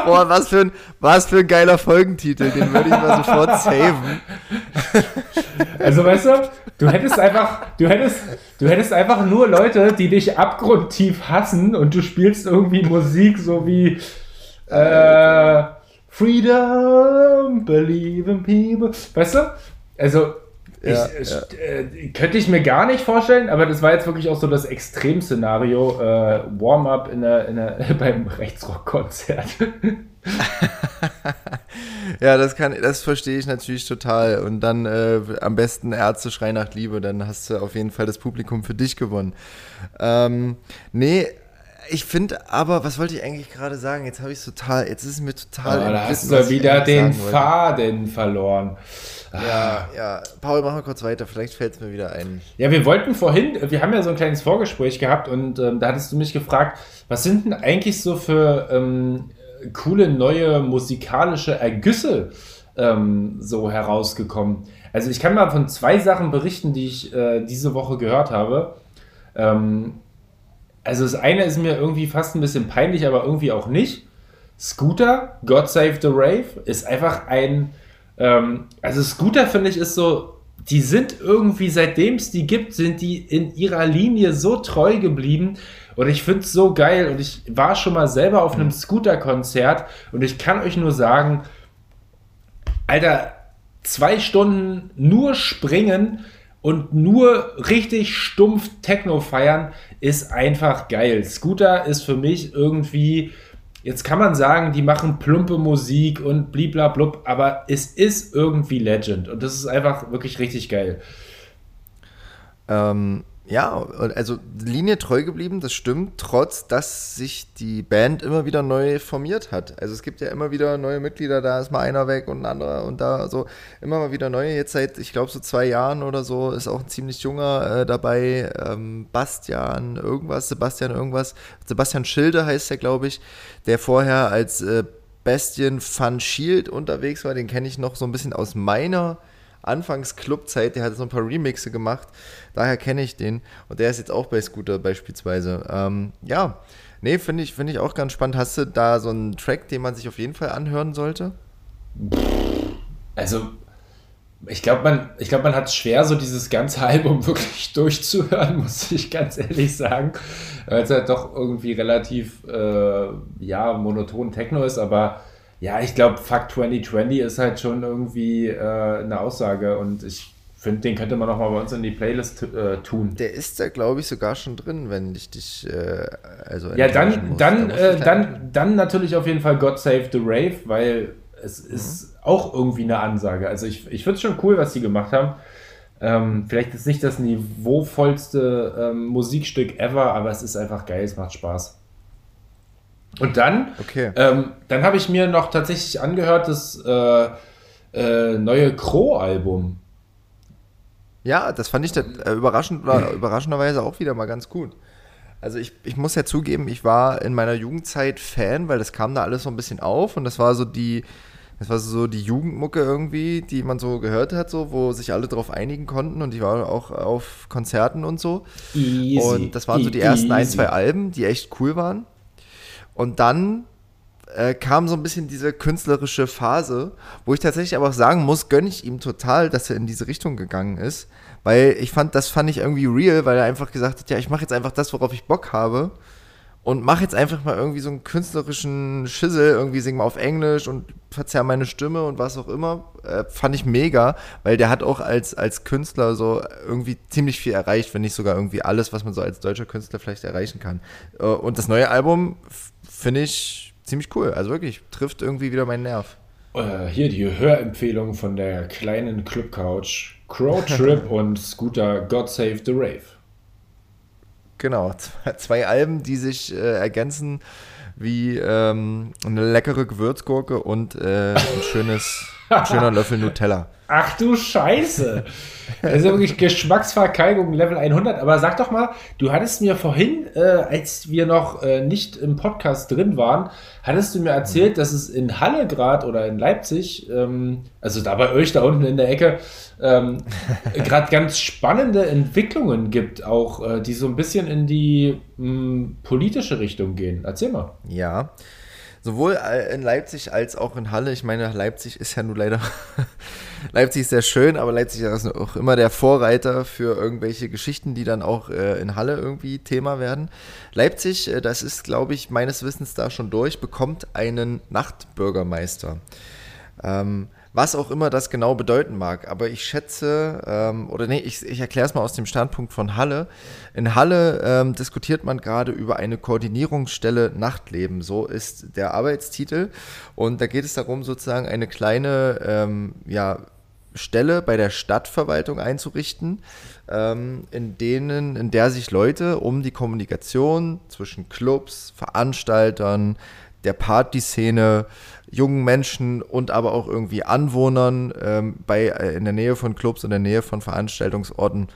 Boah, was für, ein, was für ein geiler Folgentitel, den würde ich mal sofort saven. Also weißt du, du hättest einfach, du hättest, du hättest einfach nur Leute, die dich abgrundtief hassen und du spielst irgendwie Musik so wie äh, Freedom, Believe in People. Weißt du? Also ja, ich, ja. Äh, könnte ich mir gar nicht vorstellen, aber das war jetzt wirklich auch so das Extremszenario. Äh, Warm-up in der, in der, beim Rechtsrock-Konzert. ja, das kann, das verstehe ich natürlich total. Und dann äh, am besten Ärzte schrei nach Liebe, dann hast du auf jeden Fall das Publikum für dich gewonnen. Ähm, nee, ich finde aber, was wollte ich eigentlich gerade sagen? Jetzt habe ich es total, jetzt ist es mir total. Oh, da hast du wieder den Faden verloren. Ja, ja. Paul, mach mal kurz weiter, vielleicht fällt es mir wieder ein. Ja, wir wollten vorhin, wir haben ja so ein kleines Vorgespräch gehabt und ähm, da hattest du mich gefragt, was sind denn eigentlich so für ähm, coole neue musikalische Ergüsse ähm, so herausgekommen? Also ich kann mal von zwei Sachen berichten, die ich äh, diese Woche gehört habe. Ähm, also das eine ist mir irgendwie fast ein bisschen peinlich, aber irgendwie auch nicht. Scooter, God Save the Rave, ist einfach ein ähm, also Scooter finde ich ist so, die sind irgendwie, seitdem es die gibt, sind die in ihrer Linie so treu geblieben. Und ich finde es so geil. Und ich war schon mal selber auf einem Scooter-Konzert und ich kann euch nur sagen, Alter, zwei Stunden nur springen und nur richtig stumpf Techno feiern ist einfach geil. Scooter ist für mich irgendwie Jetzt kann man sagen, die machen plumpe Musik und bliblablub, aber es ist irgendwie Legend und das ist einfach wirklich richtig geil. Ähm, ja, also Linie treu geblieben, das stimmt, trotz dass sich die Band immer wieder neu formiert hat. Also es gibt ja immer wieder neue Mitglieder, da ist mal einer weg und ein anderer und da so immer mal wieder neue. Jetzt seit, ich glaube, so zwei Jahren oder so ist auch ein ziemlich junger äh, dabei, ähm, Bastian irgendwas, Sebastian irgendwas, Sebastian Schilde heißt er, glaube ich, der vorher als äh, Bastian van Shield unterwegs war, den kenne ich noch so ein bisschen aus meiner Anfangs Clubzeit, der hat so ein paar Remixe gemacht, daher kenne ich den und der ist jetzt auch bei Scooter beispielsweise. Ähm, ja, nee, finde ich, find ich auch ganz spannend. Hast du da so einen Track, den man sich auf jeden Fall anhören sollte? Also, ich glaube, man, glaub, man hat es schwer, so dieses ganze Album wirklich durchzuhören, muss ich ganz ehrlich sagen. Weil es halt doch irgendwie relativ, äh, ja, monoton Techno ist, aber ja, ich glaube, Fuck 2020 ist halt schon irgendwie äh, eine Aussage und ich finde, den könnte man noch mal bei uns in die Playlist äh, tun. Der ist da, glaube ich, sogar schon drin, wenn ich dich äh, also Ja, dann, dann, da äh, dann, dann natürlich auf jeden Fall God Save the Rave, weil es mhm. ist auch irgendwie eine Ansage. Also ich, ich finde es schon cool, was sie gemacht haben. Ähm, vielleicht ist nicht das niveauvollste ähm, Musikstück ever, aber es ist einfach geil, es macht Spaß. Und dann, Okay. ähm, dann habe ich mir noch tatsächlich angehört, das äh, äh, neue Crow-Album. Ja, das fand ich da, äh, überraschend, überraschenderweise auch wieder mal ganz gut. Also ich, ich muss ja zugeben, ich war in meiner Jugendzeit Fan, weil das kam da alles so ein bisschen auf und das war so die, das war so die Jugendmucke irgendwie, die man so gehört hat, so, wo sich alle drauf einigen konnten und ich war auch auf Konzerten und so. Easy. Und das waren so die ersten ein, zwei Alben, die echt cool waren. Und dann äh, kam so ein bisschen diese künstlerische Phase, wo ich tatsächlich aber auch sagen muss, gönne ich ihm total, dass er in diese Richtung gegangen ist. Weil ich fand, das fand ich irgendwie real, weil er einfach gesagt hat, ja, ich mache jetzt einfach das, worauf ich Bock habe. Und mache jetzt einfach mal irgendwie so einen künstlerischen Schissel, irgendwie sing mal auf Englisch und verzerr meine Stimme und was auch immer. Äh, fand ich mega, weil der hat auch als, als Künstler so irgendwie ziemlich viel erreicht, wenn nicht sogar irgendwie alles, was man so als deutscher Künstler vielleicht erreichen kann. Äh, und das neue Album finde ich ziemlich cool. Also wirklich, trifft irgendwie wieder meinen Nerv. Äh, hier die Hörempfehlung von der kleinen Clubcouch. Crow Trip und Scooter God Save the Rave. Genau, zwei, zwei Alben, die sich äh, ergänzen wie ähm, eine leckere Gewürzgurke und äh, ein schönes, ein schöner Löffel Nutella. Ach du Scheiße. Das ist ja wirklich Geschmacksverkalkung Level 100. Aber sag doch mal, du hattest mir vorhin, äh, als wir noch äh, nicht im Podcast drin waren, hattest du mir erzählt, dass es in Halle gerade oder in Leipzig, ähm, also da bei euch da unten in der Ecke, ähm, gerade ganz spannende Entwicklungen gibt, auch äh, die so ein bisschen in die mh, politische Richtung gehen. Erzähl mal. Ja, sowohl äh, in Leipzig als auch in Halle. Ich meine, Leipzig ist ja nun leider. Leipzig ist sehr schön, aber Leipzig ist auch immer der Vorreiter für irgendwelche Geschichten, die dann auch äh, in Halle irgendwie Thema werden. Leipzig, äh, das ist, glaube ich, meines Wissens da schon durch, bekommt einen Nachtbürgermeister. Ähm, was auch immer das genau bedeuten mag. Aber ich schätze, ähm, oder nee, ich, ich erkläre es mal aus dem Standpunkt von Halle. In Halle ähm, diskutiert man gerade über eine Koordinierungsstelle Nachtleben. So ist der Arbeitstitel. Und da geht es darum, sozusagen eine kleine ähm, ja, Stelle bei der Stadtverwaltung einzurichten, ähm, in denen, in der sich Leute um die Kommunikation zwischen Clubs, Veranstaltern, der Partyszene, jungen Menschen und aber auch irgendwie Anwohnern ähm, bei, äh, in der Nähe von Clubs und in der Nähe von Veranstaltungsorten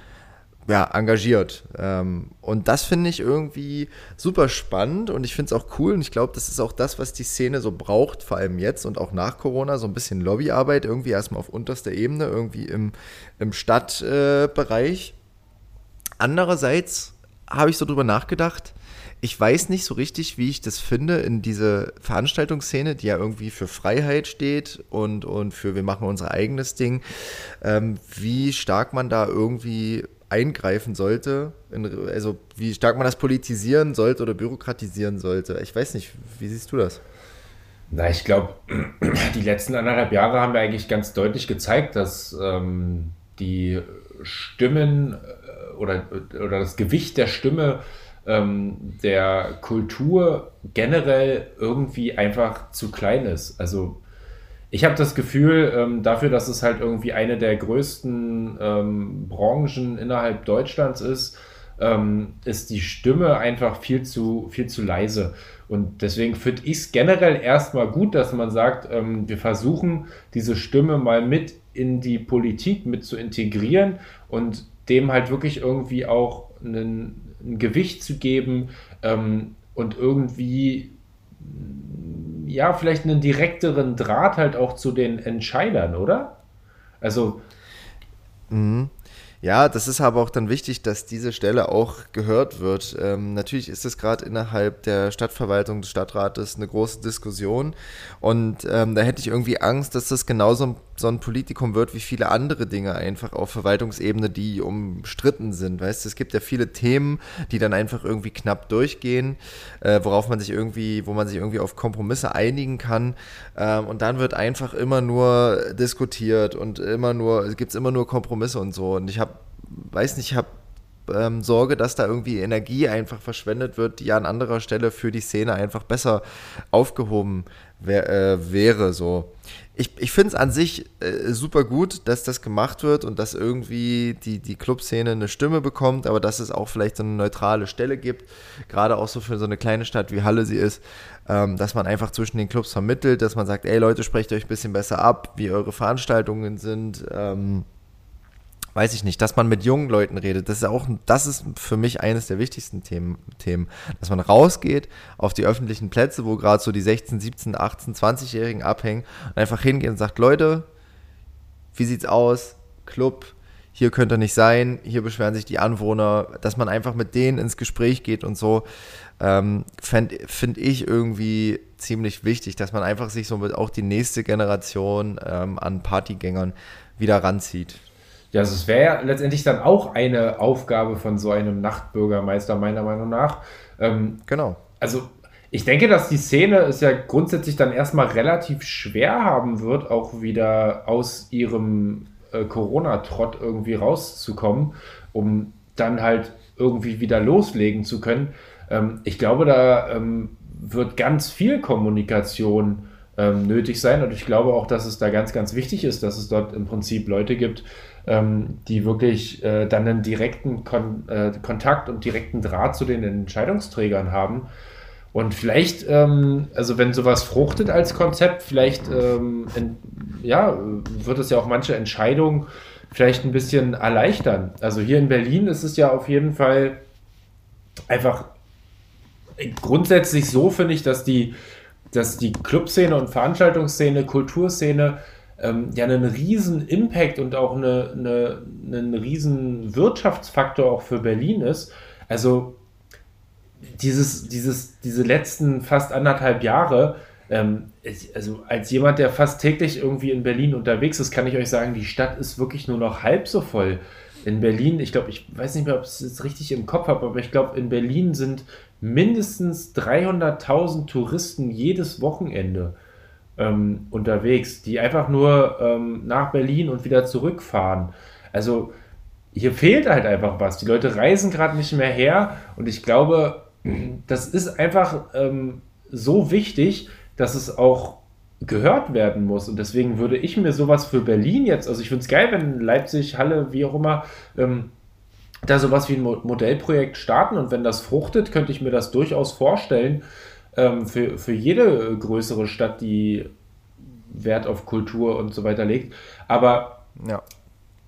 ja, engagiert. Ähm, und das finde ich irgendwie super spannend und ich finde es auch cool und ich glaube, das ist auch das, was die Szene so braucht, vor allem jetzt und auch nach Corona, so ein bisschen Lobbyarbeit, irgendwie erstmal auf unterster Ebene, irgendwie im, im Stadtbereich. Andererseits habe ich so drüber nachgedacht, ich weiß nicht so richtig, wie ich das finde in diese Veranstaltungsszene, die ja irgendwie für Freiheit steht und, und für wir machen unser eigenes Ding, ähm, wie stark man da irgendwie eingreifen sollte, in, also wie stark man das politisieren sollte oder bürokratisieren sollte. Ich weiß nicht, wie siehst du das? Na, ich glaube, die letzten anderthalb Jahre haben wir eigentlich ganz deutlich gezeigt, dass ähm, die Stimmen äh, oder, oder das Gewicht der Stimme ähm, der Kultur generell irgendwie einfach zu klein ist. Also ich habe das Gefühl, ähm, dafür, dass es halt irgendwie eine der größten ähm, Branchen innerhalb Deutschlands ist, ähm, ist die Stimme einfach viel zu, viel zu leise. Und deswegen finde ich es generell erstmal gut, dass man sagt, ähm, wir versuchen diese Stimme mal mit in die Politik mit zu integrieren und dem halt wirklich irgendwie auch einen, ein Gewicht zu geben ähm, und irgendwie ja, vielleicht einen direkteren Draht halt auch zu den Entscheidern, oder? Also. Mhm. Ja, das ist aber auch dann wichtig, dass diese Stelle auch gehört wird. Ähm, natürlich ist es gerade innerhalb der Stadtverwaltung des Stadtrates eine große Diskussion und ähm, da hätte ich irgendwie Angst, dass das genauso ein, so ein Politikum wird wie viele andere Dinge einfach auf Verwaltungsebene, die umstritten sind. Weißt du, es gibt ja viele Themen, die dann einfach irgendwie knapp durchgehen, äh, worauf man sich irgendwie, wo man sich irgendwie auf Kompromisse einigen kann ähm, und dann wird einfach immer nur diskutiert und immer nur, es gibt immer nur Kompromisse und so und ich habe weiß nicht, ich habe ähm, Sorge, dass da irgendwie Energie einfach verschwendet wird, die an anderer Stelle für die Szene einfach besser aufgehoben wär, äh, wäre so ich, ich finde es an sich äh, super gut, dass das gemacht wird und dass irgendwie die, die Clubszene eine Stimme bekommt, aber dass es auch vielleicht so eine neutrale Stelle gibt, gerade auch so für so eine kleine Stadt wie Halle sie ist, ähm, dass man einfach zwischen den Clubs vermittelt, dass man sagt, ey Leute, sprecht euch ein bisschen besser ab, wie eure Veranstaltungen sind. Ähm, weiß ich nicht, dass man mit jungen Leuten redet, das ist auch, das ist für mich eines der wichtigsten Themen, Themen dass man rausgeht auf die öffentlichen Plätze, wo gerade so die 16, 17, 18, 20-Jährigen abhängen und einfach hingeht und sagt, Leute, wie sieht's aus? Club, hier könnte nicht sein, hier beschweren sich die Anwohner, dass man einfach mit denen ins Gespräch geht und so, ähm, finde ich irgendwie ziemlich wichtig, dass man einfach sich somit auch die nächste Generation ähm, an Partygängern wieder ranzieht. Ja, also es wäre ja letztendlich dann auch eine Aufgabe von so einem Nachtbürgermeister, meiner Meinung nach. Ähm, genau. Also ich denke, dass die Szene es ja grundsätzlich dann erstmal relativ schwer haben wird, auch wieder aus ihrem äh, Corona-Trott irgendwie rauszukommen, um dann halt irgendwie wieder loslegen zu können. Ähm, ich glaube, da ähm, wird ganz viel Kommunikation ähm, nötig sein und ich glaube auch, dass es da ganz, ganz wichtig ist, dass es dort im Prinzip Leute gibt, ähm, die wirklich äh, dann einen direkten Kon äh, Kontakt und direkten Draht zu den Entscheidungsträgern haben. Und vielleicht, ähm, also wenn sowas fruchtet als Konzept, vielleicht ähm, in, ja, wird es ja auch manche Entscheidungen vielleicht ein bisschen erleichtern. Also hier in Berlin ist es ja auf jeden Fall einfach grundsätzlich so, finde ich, dass die, dass die Clubszene und Veranstaltungsszene, Kulturszene ähm, ja einen riesen Impact und auch eine, eine, einen riesen Wirtschaftsfaktor auch für Berlin ist. Also dieses, dieses, diese letzten fast anderthalb Jahre, ähm, also als jemand, der fast täglich irgendwie in Berlin unterwegs ist, kann ich euch sagen, die Stadt ist wirklich nur noch halb so voll. In Berlin, ich glaube, ich weiß nicht mehr, ob ich es jetzt richtig im Kopf habe, aber ich glaube, in Berlin sind mindestens 300.000 Touristen jedes Wochenende ähm, unterwegs, die einfach nur ähm, nach Berlin und wieder zurückfahren. Also hier fehlt halt einfach was. Die Leute reisen gerade nicht mehr her und ich glaube, das ist einfach ähm, so wichtig, dass es auch gehört werden muss. Und deswegen würde ich mir sowas für Berlin jetzt, also ich finde es geil, wenn Leipzig, Halle, wie auch immer, ähm, da sowas wie ein Modellprojekt starten und wenn das fruchtet, könnte ich mir das durchaus vorstellen, ähm, für, für jede größere Stadt, die Wert auf Kultur und so weiter legt. Aber ja.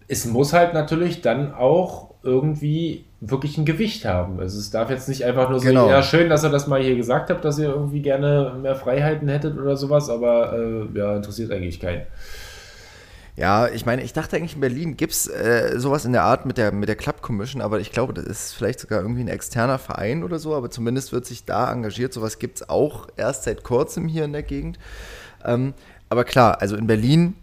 es muss halt natürlich dann auch irgendwie wirklich ein Gewicht haben. Also es darf jetzt nicht einfach nur so, genau. ja, schön, dass ihr das mal hier gesagt habt, dass ihr irgendwie gerne mehr Freiheiten hättet oder sowas, aber äh, ja, interessiert eigentlich keinen. Ja, ich meine, ich dachte eigentlich in Berlin gibt es äh, sowas in der Art mit der, mit der Club Commission, aber ich glaube, das ist vielleicht sogar irgendwie ein externer Verein oder so, aber zumindest wird sich da engagiert. Sowas gibt es auch erst seit kurzem hier in der Gegend. Ähm, aber klar, also in Berlin,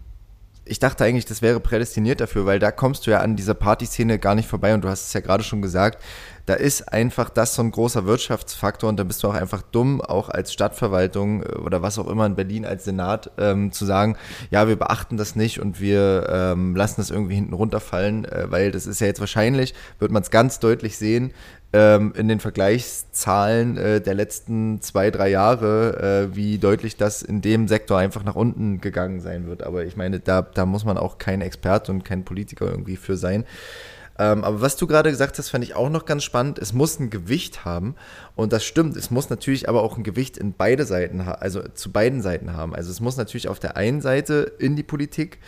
ich dachte eigentlich, das wäre prädestiniert dafür, weil da kommst du ja an dieser Partyszene gar nicht vorbei und du hast es ja gerade schon gesagt, da ist einfach das so ein großer Wirtschaftsfaktor und da bist du auch einfach dumm, auch als Stadtverwaltung äh, oder was auch immer in Berlin als Senat ähm, zu sagen, ja, wir beachten das nicht und wir ähm, lassen das irgendwie hinten runterfallen, äh, weil das ist ja jetzt wahrscheinlich, wird man es ganz deutlich sehen, ähm, in den Vergleichszahlen äh, der letzten zwei, drei Jahre, äh, wie deutlich das in dem Sektor einfach nach unten gegangen sein wird. Aber ich meine, da, da muss man auch kein Experte und kein Politiker irgendwie für sein. Ähm, aber was du gerade gesagt hast, fand ich auch noch ganz spannend. Es muss ein Gewicht haben. Und das stimmt. Es muss natürlich aber auch ein Gewicht in beide Seiten, also zu beiden Seiten haben. Also es muss natürlich auf der einen Seite in die Politik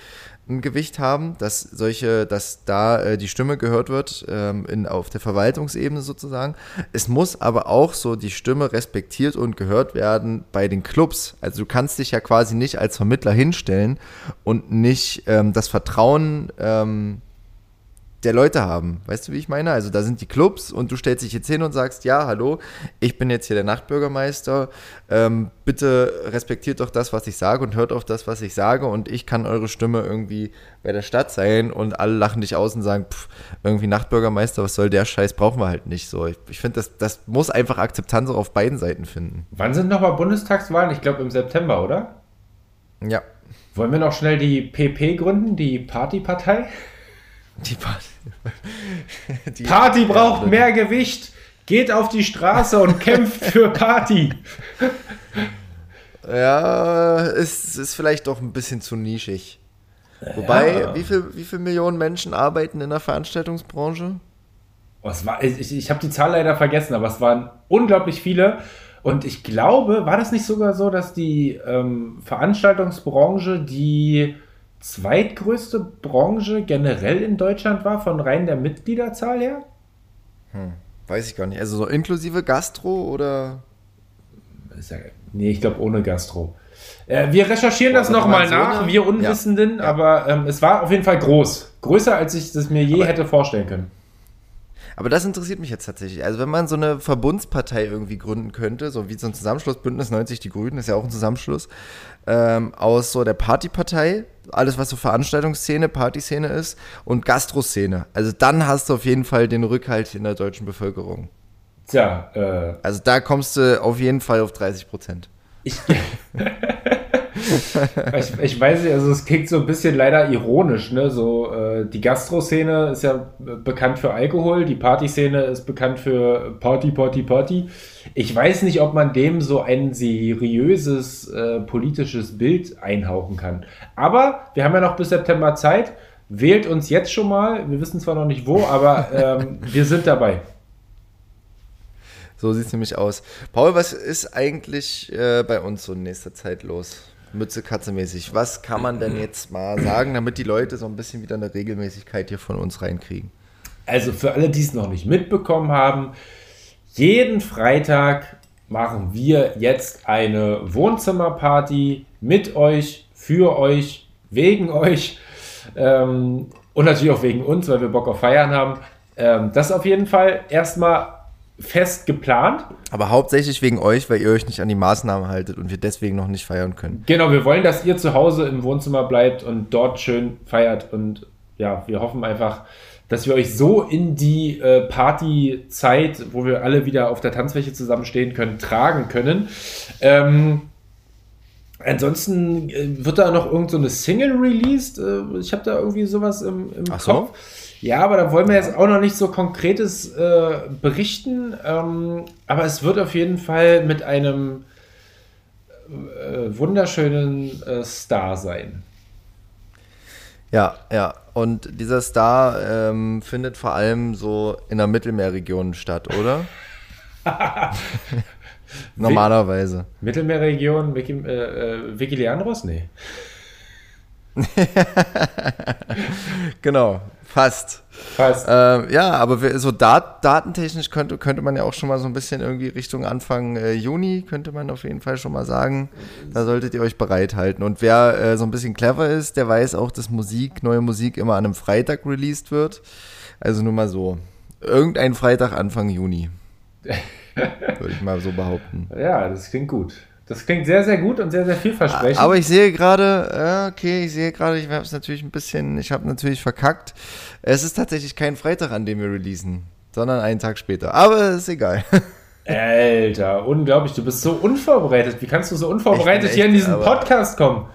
ein Gewicht haben, dass solche, dass da äh, die Stimme gehört wird ähm, in, auf der Verwaltungsebene sozusagen. Es muss aber auch so die Stimme respektiert und gehört werden bei den Clubs. Also du kannst dich ja quasi nicht als Vermittler hinstellen und nicht ähm, das Vertrauen ähm, der Leute haben. Weißt du, wie ich meine? Also da sind die Clubs und du stellst dich jetzt hin und sagst, ja, hallo, ich bin jetzt hier der Nachtbürgermeister, ähm, bitte respektiert doch das, was ich sage und hört auf das, was ich sage und ich kann eure Stimme irgendwie bei der Stadt sein und alle lachen dich aus und sagen, pff, irgendwie Nachtbürgermeister, was soll der Scheiß, brauchen wir halt nicht so. Ich, ich finde, das, das muss einfach Akzeptanz auch auf beiden Seiten finden. Wann sind nochmal Bundestagswahlen? Ich glaube im September, oder? Ja. Wollen wir noch schnell die PP gründen, die Partypartei? Die Party. Die Party braucht mehr Gewicht. Geht auf die Straße und kämpft für Party. Ja, ist, ist vielleicht doch ein bisschen zu nischig. Wobei, Ja. wie viel, wie viele Millionen Menschen arbeiten in der Veranstaltungsbranche? Was war, ich ich habe die Zahl leider vergessen, aber es waren unglaublich viele. Und ich glaube, war das nicht sogar so, dass die ähm, Veranstaltungsbranche die zweitgrößte Branche generell in Deutschland war, von rein der Mitgliederzahl her? Weiß ich gar nicht. Also so inklusive Gastro oder? Ja, nee, ich glaube ohne Gastro. Äh, wir recherchieren das Boah, wenn nochmal so nach, wir Unwissenden, Ja. aber ähm, es war auf jeden Fall groß. Größer, als ich das mir je Aber- hätte vorstellen können. Aber das interessiert mich jetzt tatsächlich. Also wenn man so eine Verbundspartei irgendwie gründen könnte, so wie so ein Zusammenschluss, Bündnis 90 Die Grünen ist ja auch ein Zusammenschluss, ähm, aus so der Partypartei, alles was so Veranstaltungsszene, Partyszene ist und Gastroszene. Also dann hast du auf jeden Fall den Rückhalt in der deutschen Bevölkerung. Tja, äh, Also da kommst du auf jeden Fall auf 30 Prozent. Ich, ich, ich weiß nicht, also es klingt so ein bisschen leider ironisch, ne? So, äh, die Gastro-Szene ist ja äh, bekannt für Alkohol, die Party-Szene ist bekannt für Party, Party, Party. Ich weiß nicht, ob man dem so ein seriöses äh, politisches Bild einhauchen kann. Aber wir haben ja noch bis September Zeit. Wählt uns jetzt schon mal. Wir wissen zwar noch nicht wo, aber ähm, wir sind dabei. So sieht es nämlich aus. Paul, was ist eigentlich äh, bei uns so in nächster Zeit los? Mütze Katze mäßig. Was kann man denn jetzt mal sagen, damit die Leute so ein bisschen wieder eine Regelmäßigkeit hier von uns reinkriegen? Also für alle, die es noch nicht mitbekommen haben, jeden Freitag machen wir jetzt eine Wohnzimmerparty mit euch, für euch, wegen euch ähm, und natürlich auch wegen uns, weil wir Bock auf Feiern haben. Ähm, das auf jeden Fall erstmal fest geplant. Aber hauptsächlich wegen euch, weil ihr euch nicht an die Maßnahmen haltet und wir deswegen noch nicht feiern können. Genau, wir wollen, dass ihr zu Hause im Wohnzimmer bleibt und dort schön feiert. Und ja, wir hoffen einfach, dass wir euch so in die äh, Partyzeit, wo wir alle wieder auf der Tanzfläche zusammenstehen können, tragen können. Ähm, ansonsten äh, wird da noch irgend so eine Single released. Äh, ich habe da irgendwie sowas im, im Ach so? Ja, aber da wollen wir jetzt auch noch nicht so konkretes äh, berichten. Ähm, aber es wird auf jeden Fall mit einem äh, wunderschönen äh, Star sein. Ja, ja. Und dieser Star ähm, findet vor allem so in der Mittelmeerregion statt, oder? Normalerweise. Mittelmeerregion, Vicky, äh, äh, Vicky Leandros? Nee. Genau, fast. Fast. Ähm, ja, aber wir, so dat, datentechnisch könnte, könnte man ja auch schon mal so ein bisschen irgendwie Richtung Anfang äh, Juni, könnte man auf jeden Fall schon mal sagen. Da solltet ihr euch bereithalten. Und wer äh, so ein bisschen clever ist, der weiß auch, dass Musik, neue Musik immer an einem Freitag released wird. Also nur mal so. Irgendein Freitag Anfang Juni. Würde ich mal so behaupten. ja, das klingt gut. Das klingt sehr, sehr gut und sehr, sehr vielversprechend. Aber ich sehe gerade, äh, okay, ich sehe gerade, ich habe es natürlich ein bisschen, ich habe natürlich verkackt. Es ist tatsächlich kein Freitag, an dem wir releasen, sondern einen Tag später. Aber ist egal. Alter, unglaublich. Du bist so unvorbereitet. Wie kannst du so unvorbereitet bin hier in echt, diesen aber- Podcast kommen?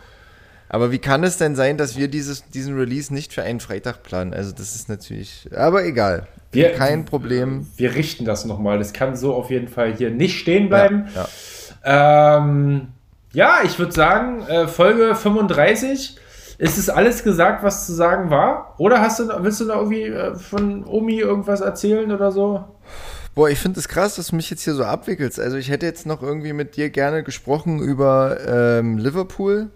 Aber wie kann es denn sein, dass wir dieses, diesen Release nicht für einen Freitag planen? Also das ist natürlich, aber egal. Wir- Kein Problem. Wir richten das nochmal. Das kann so auf jeden Fall hier nicht stehen bleiben. Ja, ja. Ähm, ja, ich würde sagen, äh, Folge 35. Ist es alles gesagt, was zu sagen war? Oder hast du, willst du noch irgendwie äh, von Omi irgendwas erzählen oder so? Boah, ich finde es krass, dass du mich jetzt hier so abwickelst. Also ich hätte jetzt noch irgendwie mit dir gerne gesprochen über ähm, Liverpool,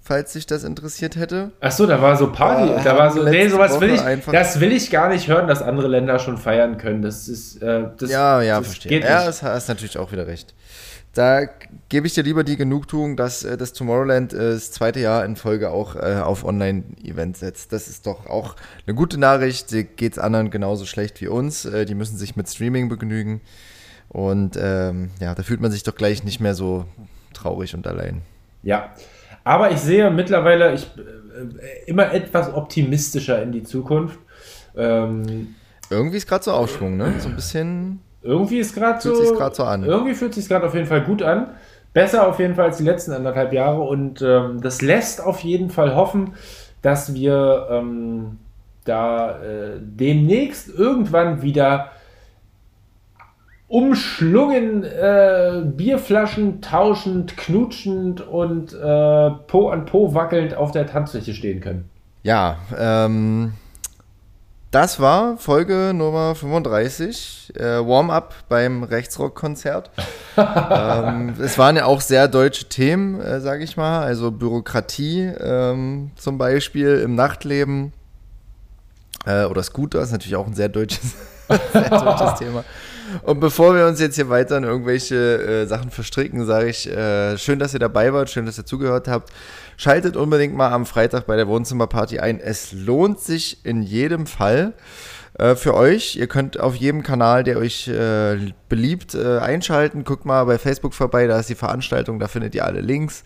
falls dich das interessiert hätte. Ach so, da war so Party. Boah, da war so, nee, sowas will ich, einfach- das will ich gar nicht hören, dass andere Länder schon feiern können. Das ist, äh, das, ja, ja, das verstehe. geht Ja, das hast natürlich auch wieder recht. Da gebe ich dir lieber die Genugtuung, dass äh, das Tomorrowland äh, das zweite Jahr in Folge auch äh, auf Online-Events setzt. Das ist doch auch eine gute Nachricht. Geht es anderen genauso schlecht wie uns. Äh, die müssen sich mit Streaming begnügen. Und ähm, ja, da fühlt man sich doch gleich nicht mehr so traurig und allein. Ja, aber ich sehe mittlerweile ich, immer etwas optimistischer in die Zukunft. Ähm, Irgendwie ist gerade so Aufschwung, ne? So ein bisschen. Irgendwie ist gerade so. Fühlt grad so an. Irgendwie fühlt sich gerade auf jeden Fall gut an. Besser auf jeden Fall als die letzten anderthalb Jahre und ähm, das lässt auf jeden Fall hoffen, dass wir ähm, da äh, demnächst irgendwann wieder umschlungen, äh, Bierflaschen tauschend, knutschend und äh, Po an Po wackelnd auf der Tanzfläche stehen können. Ja, ähm, das war Folge Nummer 35, äh, Warm-up beim Rechtsrock-Konzert. ähm, es waren ja auch sehr deutsche Themen, äh, sage ich mal, also Bürokratie ähm, zum Beispiel im Nachtleben äh, oder Scooter ist natürlich auch ein sehr deutsches, sehr deutsches Thema. Und bevor wir uns jetzt hier weiter in irgendwelche äh, Sachen verstricken, sage ich, äh, schön, dass ihr dabei wart, schön, dass ihr zugehört habt. Schaltet unbedingt mal am Freitag bei der Wohnzimmerparty ein. Es lohnt sich in jedem Fall äh, für euch. Ihr könnt auf jedem Kanal, der euch äh, beliebt, äh, einschalten. Guckt mal bei Facebook vorbei, da ist die Veranstaltung, da findet ihr alle Links.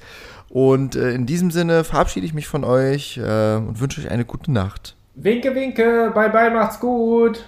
Und äh, in diesem Sinne verabschiede ich mich von euch äh, und wünsche euch eine gute Nacht. Winke, winke, bye bye, macht's gut.